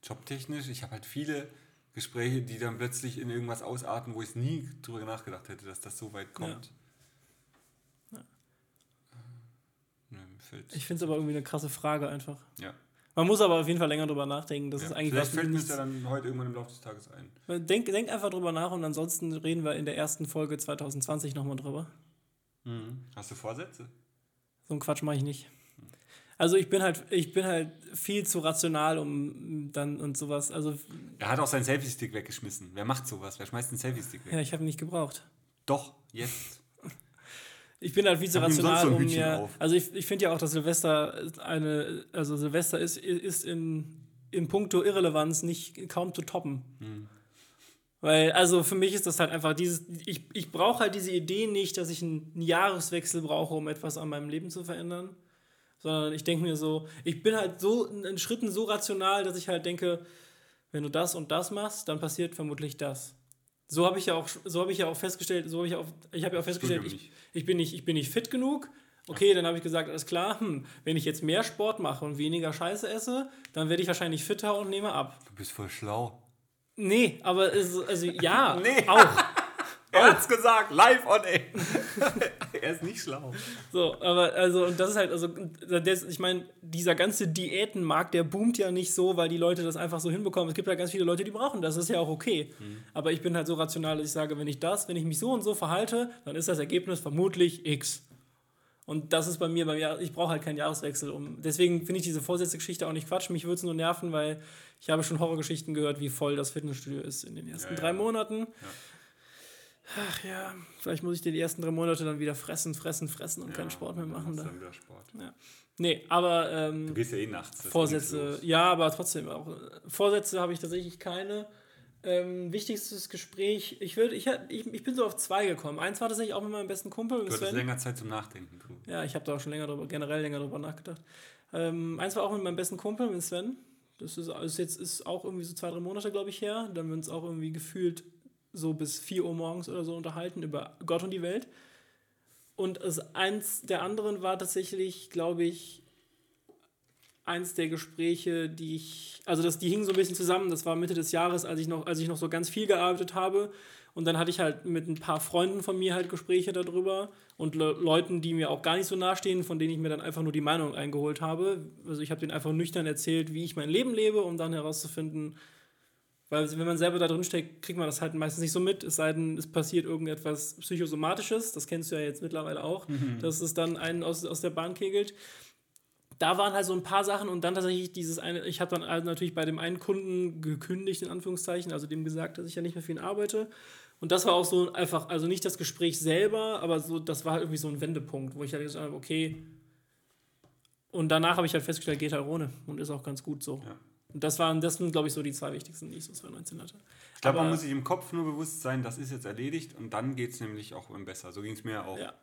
jobtechnisch, ich habe halt viele Gespräche, die dann plötzlich in irgendwas ausarten, wo ich nie drüber nachgedacht hätte, dass das so weit kommt. Ja. Äh, mir fällt. Ich finde es aber irgendwie eine krasse Frage einfach. ja. Man muss aber auf jeden Fall länger drüber nachdenken. Das ja. ist eigentlich Vielleicht fällt mir es ja dann heute irgendwann im Laufe des Tages ein. Denk, denk einfach drüber nach und ansonsten reden wir in der ersten Folge 2020 nochmal drüber. Hast du Vorsätze? So einen Quatsch mache ich nicht. Also ich bin halt, ich bin halt viel zu rational, um dann und sowas. Also Er hat auch seinen Selfie-Stick weggeschmissen. Wer macht sowas? Wer schmeißt einen Selfie-Stick weg? ja, ich habe ihn nicht gebraucht. Doch, jetzt. Ich bin halt viel zu rational, um mir. auf. Also ich, ich finde ja auch, dass Silvester eine, also Silvester ist, ist in, in puncto Irrelevanz nicht kaum zu toppen. Hm. Weil, also für mich ist das halt einfach dieses, ich, ich brauche halt diese Idee nicht, dass ich einen Jahreswechsel brauche, um etwas an meinem Leben zu verändern. Sondern ich denke mir so, ich bin halt so in Schritten so rational, dass ich halt denke, wenn du das und das machst, dann passiert vermutlich das. So habe ich ja auch, so habe ich ja auch festgestellt, so habe ich auch, ich habe ja auch festgestellt, ich, ich, bin nicht, ich bin nicht fit genug. Okay, dann habe ich gesagt, alles klar, hm, wenn ich jetzt mehr Sport mache und weniger Scheiße esse, dann werde ich wahrscheinlich fitter und nehme ab. Du bist voll schlau. Nee, aber es, also ja, Nee. auch. Er hat's gesagt, live on air. er ist nicht schlau. So, aber also, und das ist halt, also, das, ich meine, dieser ganze Diätenmarkt, der boomt ja nicht so, weil die Leute das einfach so hinbekommen. Es gibt ja ganz viele Leute, die brauchen das, das ist ja auch okay. Aber ich bin halt so rational, dass ich sage, wenn ich das, wenn ich mich so und so verhalte, dann ist das Ergebnis vermutlich X. Und das ist bei mir, beim Jahr, ich brauche halt keinen Jahreswechsel. Um, deswegen finde ich diese Vorsätze-Geschichte auch nicht Quatsch. Mich würde es nur nerven, weil ich habe schon Horrorgeschichten gehört, wie voll das Fitnessstudio ist in den ersten Ja, drei ja. Monaten. Ach ja, vielleicht muss ich die ersten drei Monate dann wieder fressen, fressen, fressen und keinen Sport mehr dann machen. machst du Da. Dann wieder Sport. Ja. Nee, aber Du ähm, gehst ja eh nachts. Vorsätze, ja, aber trotzdem auch. äh, Vorsätze habe ich tatsächlich keine. Ähm, wichtigstes Gespräch, ich, würd, ich, ich, ich bin so auf zwei gekommen. Eins war tatsächlich auch mit meinem besten Kumpel, Du hattest länger Zeit zum Nachdenken. Du. Ja, ich habe da auch schon länger drüber, generell länger drüber nachgedacht. Ähm, eins war auch mit meinem besten Kumpel, mit Sven. Das ist, ist jetzt ist auch irgendwie so zwei, drei Monate, glaube ich, her. Da haben wir uns auch irgendwie gefühlt so bis 4 Uhr morgens oder so unterhalten über Gott und die Welt. Und das eins der anderen war tatsächlich, glaube ich, eins der Gespräche, die ich, also das, die hingen so ein bisschen zusammen. Das war Mitte des Jahres, als ich noch, als ich noch so ganz viel gearbeitet habe. Und dann hatte ich halt mit ein paar Freunden von mir halt Gespräche darüber und Le Leuten, die mir auch gar nicht so nahestehen, von denen ich mir dann einfach nur die Meinung eingeholt habe. Also ich habe denen einfach nüchtern erzählt, wie ich mein Leben lebe, um dann herauszufinden, weil wenn man selber da drin steckt, kriegt man das halt meistens nicht so mit, es sei denn, es passiert irgendetwas Psychosomatisches, das kennst du ja jetzt mittlerweile auch, dass es dann einen aus, aus der Bahn kegelt. Da waren halt so ein paar Sachen und dann tatsächlich dieses eine, ich habe dann also natürlich bei dem einen Kunden gekündigt, in Anführungszeichen, also dem gesagt, dass ich ja nicht mehr für ihn arbeite. Und das war auch so einfach, also nicht das Gespräch selber, aber so, das war halt irgendwie so ein Wendepunkt, wo ich halt gesagt habe, okay. Und danach habe ich halt festgestellt, geht halt ohne und ist auch ganz gut so. Ja. Das waren, das sind, glaube ich, so die zwei wichtigsten, die ich so 2019 hatte. Ich glaube, man muss sich im Kopf nur bewusst sein, das ist jetzt erledigt und dann geht es nämlich auch besser. So ging es mir auch. Ja.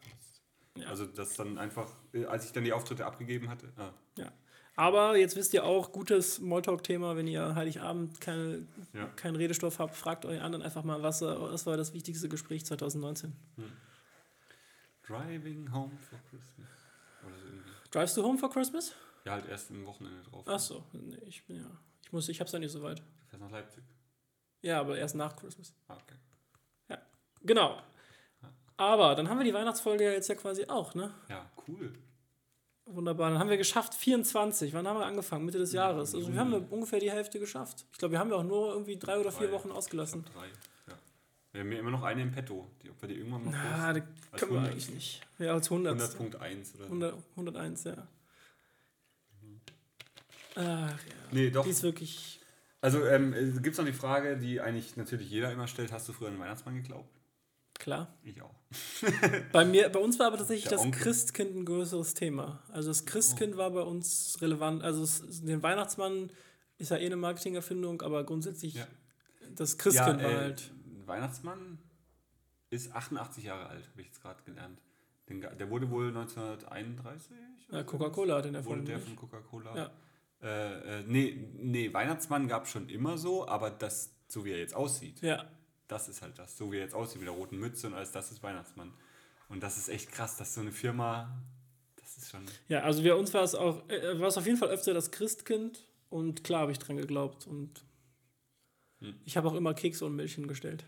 Ja. Also das dann einfach, äh, als ich dann die Auftritte abgegeben hatte. Ah, Ja. Aber jetzt wisst ihr auch, gutes Smalltalk-Thema, wenn ihr Heiligabend keine, Ja. keinen Redestoff habt, fragt euch anderen einfach mal, was, äh, was war das wichtigste Gespräch 2019? Driving home for Christmas. Oder so irgendwie. Drivest du home for Christmas? Ja, halt erst im Wochenende drauf. Ach so, nee, ich bin ja, ich muss, ich hab's ja nicht so weit. Du fährst nach Leipzig. Ja, aber erst nach Christmas. Ah, okay. Genau. Aber dann haben wir die Weihnachtsfolge ja jetzt ja quasi auch, ne? Ja, cool. Wunderbar. Dann haben wir geschafft 24. Wann haben wir angefangen? Mitte des Jahres. Also wir haben ja ungefähr die Hälfte geschafft. Ich glaube, wir haben ja auch nur irgendwie drei oder vier Drei. Wochen ausgelassen. Drei. Ja. Wir haben ja immer noch eine im Petto. Die, ob wir die irgendwann mal Ah, posten. da Als können wir 100. eigentlich nicht. Ja, als 100. 100.1 oder so. 100, 101, ja. Ach ja. Nee, doch. Die ist wirklich. Also ähm, gibt es noch die Frage, die eigentlich natürlich jeder immer stellt, hast du früher an den Weihnachtsmann geglaubt? Klar. Ich auch. Bei, mir, bei uns war aber tatsächlich Der das. Christkind ein größeres Thema. Also das Christkind war bei uns relevant. Also es, den Weihnachtsmann ist ja eh eine Marketingerfindung, aber grundsätzlich Ja. das Christkind ja, war äh, halt. Weihnachtsmann ist 88 Jahre alt, habe ich jetzt gerade gelernt. Den, der wurde wohl 1931? Ja, Coca-Cola hat den Wurde erfunden. der nicht? von Coca-Cola? Ja. Äh, äh, nee, nee, Weihnachtsmann gab es schon immer so, aber das, so wie er jetzt aussieht, Ja, das ist halt das. So wie er jetzt aussieht, mit der roten Mütze und alles, das ist Weihnachtsmann. Und das ist echt krass, dass so eine Firma, das ist schon. ja, also bei uns war es auch, äh, war es auf jeden Fall öfter das Christkind und klar habe ich dran geglaubt und Hm. ich habe auch immer Kekse und Milch hingestellt.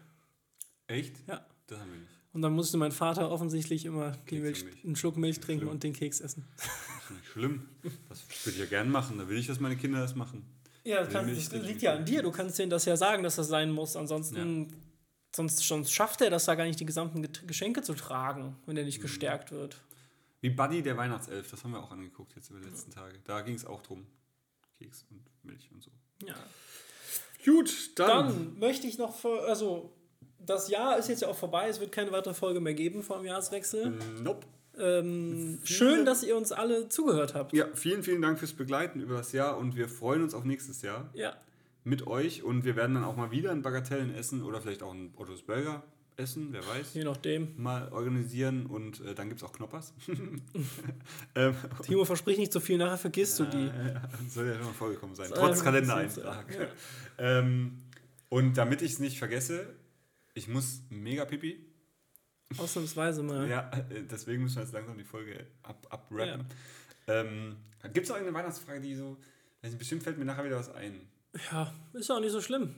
Echt? Ja. Das haben wir nicht. Und dann musste mein Vater offensichtlich immer die Milch, einen Schluck Milch trinken Schlimm. und den Keks essen. Das ist nicht schlimm. Das würde ich ja gern machen. Da will ich, dass meine Kinder das machen. Ja, das kannst- das liegt ja an dir. Du kannst denen das ja sagen, dass das sein muss. Ansonsten, sonst, sonst schafft er das da gar nicht, die gesamten Geschenke zu tragen, wenn er nicht gestärkt wird. Wie Buddy der Weihnachtself, das haben wir auch angeguckt jetzt über die letzten Tage. Da ging es auch drum. Keks und Milch und so. Ja. Gut, Dann möchte ich noch, also das Jahr ist jetzt ja auch vorbei. Es wird keine weitere Folge mehr geben vor dem Jahreswechsel. Nope. Ähm, schön, dass ihr uns alle zugehört habt. Ja, vielen, vielen Dank fürs Begleiten über das Jahr und wir freuen uns auf nächstes Jahr Ja. mit euch und wir werden dann auch mal wieder ein Bagatellen essen oder vielleicht auch ein Ottos Burger essen, wer weiß. Je nachdem. Mal organisieren und äh, dann gibt es auch Knoppers. ähm, Timo, versprich nicht so viel, nachher vergisst du die. Ja, soll ja schon mal vorgekommen sein. Trotz ja Kalendereintrag. Ja. Ähm, und damit ich es nicht vergesse, ich muss mega pipi. Ausnahmsweise mal. Ja, äh, deswegen müssen wir jetzt langsam die Folge ab, abrappen. Ähm, Gibt es noch irgendeine Weihnachtsfrage, die so. nicht, Bestimmt fällt mir nachher wieder was ein. Ja, ist ja auch nicht so schlimm.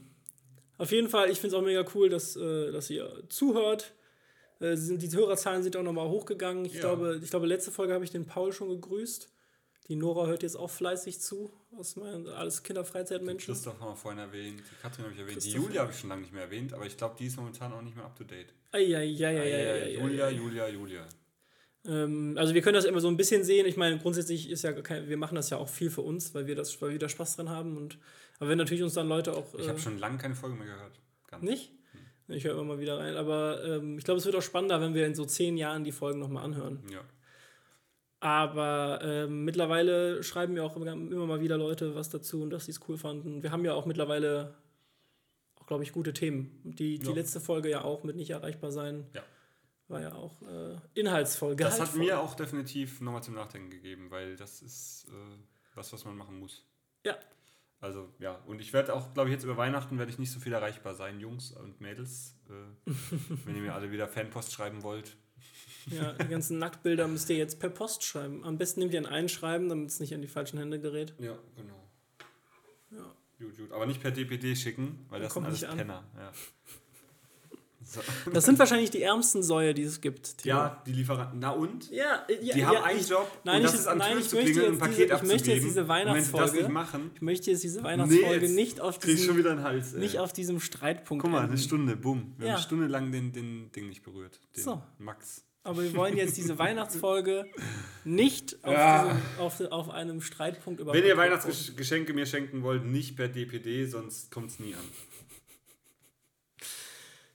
Auf jeden Fall, ich finde es auch mega cool, dass, äh, dass ihr zuhört. Äh, sind, die Hörerzahlen sind auch nochmal hochgegangen. Ich, Ja. glaube, ich glaube, letzte Folge habe ich den Paul schon gegrüßt. Die Nora hört jetzt auch fleißig zu, aus meinen alles Kinderfreizeitmenschen. Christoph haben wir vorhin erwähnt, die Katrin habe ich erwähnt, die Julia habe ich schon lange nicht mehr erwähnt, aber ich glaube, die ist momentan auch nicht mehr up to date. Eieieiei. Julia, Julia, Julia. Ähm, also wir können das immer so ein bisschen sehen. Ich meine, grundsätzlich ist ja kein, wir machen das ja auch viel für uns, weil wir das, weil wir da Spaß dran haben. Und aber wenn natürlich uns dann Leute auch Ich äh, habe schon lange keine Folge mehr gehört. Ganz. nicht, ich höre immer mal wieder rein. Aber ähm, ich glaube, es wird auch spannender, wenn wir in so zehn Jahren die Folgen nochmal anhören. Ja. Aber ähm, mittlerweile schreiben mir auch immer, immer mal wieder Leute was dazu und dass sie es cool fanden. Wir haben ja auch mittlerweile auch, glaube ich, gute Themen. Die, die Ja. letzte Folge ja auch mit nicht erreichbar sein. Ja. War ja auch äh, inhaltsvoll. Das hat mir auch definitiv nochmal zum Nachdenken gegeben, weil das ist äh, was, was man machen muss. Ja. Also ja, und ich werde auch, glaube ich, jetzt über Weihnachten werde ich nicht so viel erreichbar sein, Jungs und Mädels. Äh, wenn ihr mir alle wieder Fanpost schreiben wollt. Ja, die ganzen Nacktbilder müsst ihr jetzt per Post schreiben. Am besten nehmt ihr ein Einschreiben, damit es nicht in die falschen Hände gerät. Ja, genau. Ja. Gut, gut. Aber nicht per DPD schicken, weil das sind Kommt alles nicht an. Penner. Ja. So. Das sind wahrscheinlich die ärmsten Säue, die es gibt. Timo. ja, die Lieferanten. Na und? ja, äh, ja Die ja, haben einen ich, Job nein, und das ich- ist an nein, Tür ich zu möchte klingeln und ein jetzt Paket diese- ich möchte jetzt diese Und wenn sie das Weihnachtsfolge- nicht machen, Ich möchte jetzt diese Weihnachtsfolge jetzt nicht auf ich schon diesem, wieder einen Hals. Ey. nicht auf diesem Streitpunkt Guck mal, eine Stunde, bumm. Wir Ja. haben eine Stunde lang den, den Ding nicht berührt. Den So. Max. Aber wir wollen jetzt diese Weihnachtsfolge nicht auf, Ja. diesem, auf, auf einem Streitpunkt über Wenn ihr Weihnachtsgeschenke mir schenken wollt, nicht per DPD, sonst kommt es nie an.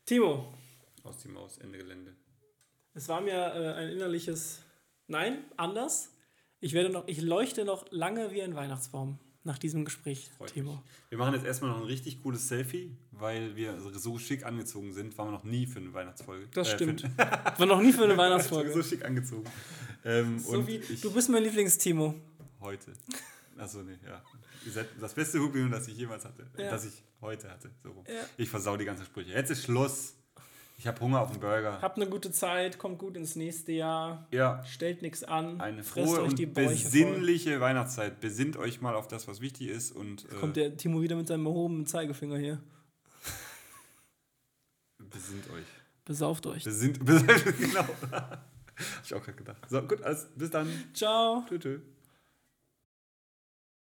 Timo, Aus die Maus, Ende Gelände. es war mir äh, ein innerliches Nein, anders. Ich werde noch, ich leuchte noch lange wie ein Weihnachtsbaum nach diesem Gespräch, Freut Timo. mich. Wir machen jetzt erstmal noch ein richtig cooles Selfie, weil wir so schick angezogen sind. Waren wir noch nie für eine Weihnachtsfolge. Das Äh, stimmt. War noch nie für eine so Weihnachtsfolge. schick angezogen. Ähm, So wie, du bist mein Lieblingstimo. heute. Achso, nee, ja. Ihr seid Das beste Publikum, das ich jemals hatte. Ja. Das ich heute hatte. So rum. Ja. Ich versau die ganzen Sprüche. Jetzt ist Schluss. Ich habe Hunger auf einen Burger. Habt eine gute Zeit, kommt gut ins nächste Jahr, Ja, stellt nichts an, eine frohe und die Bäuche voll. besinnliche Weihnachtszeit. Besinnt euch mal auf das, was wichtig ist und äh, Kommt der Timo wieder mit seinem erhobenen Zeigefinger hier. besinnt euch. Besauft euch. Besinnt, besinnt genau. Hab ich auch gerade gedacht. So, gut, alles, bis dann. Ciao. Tschüss.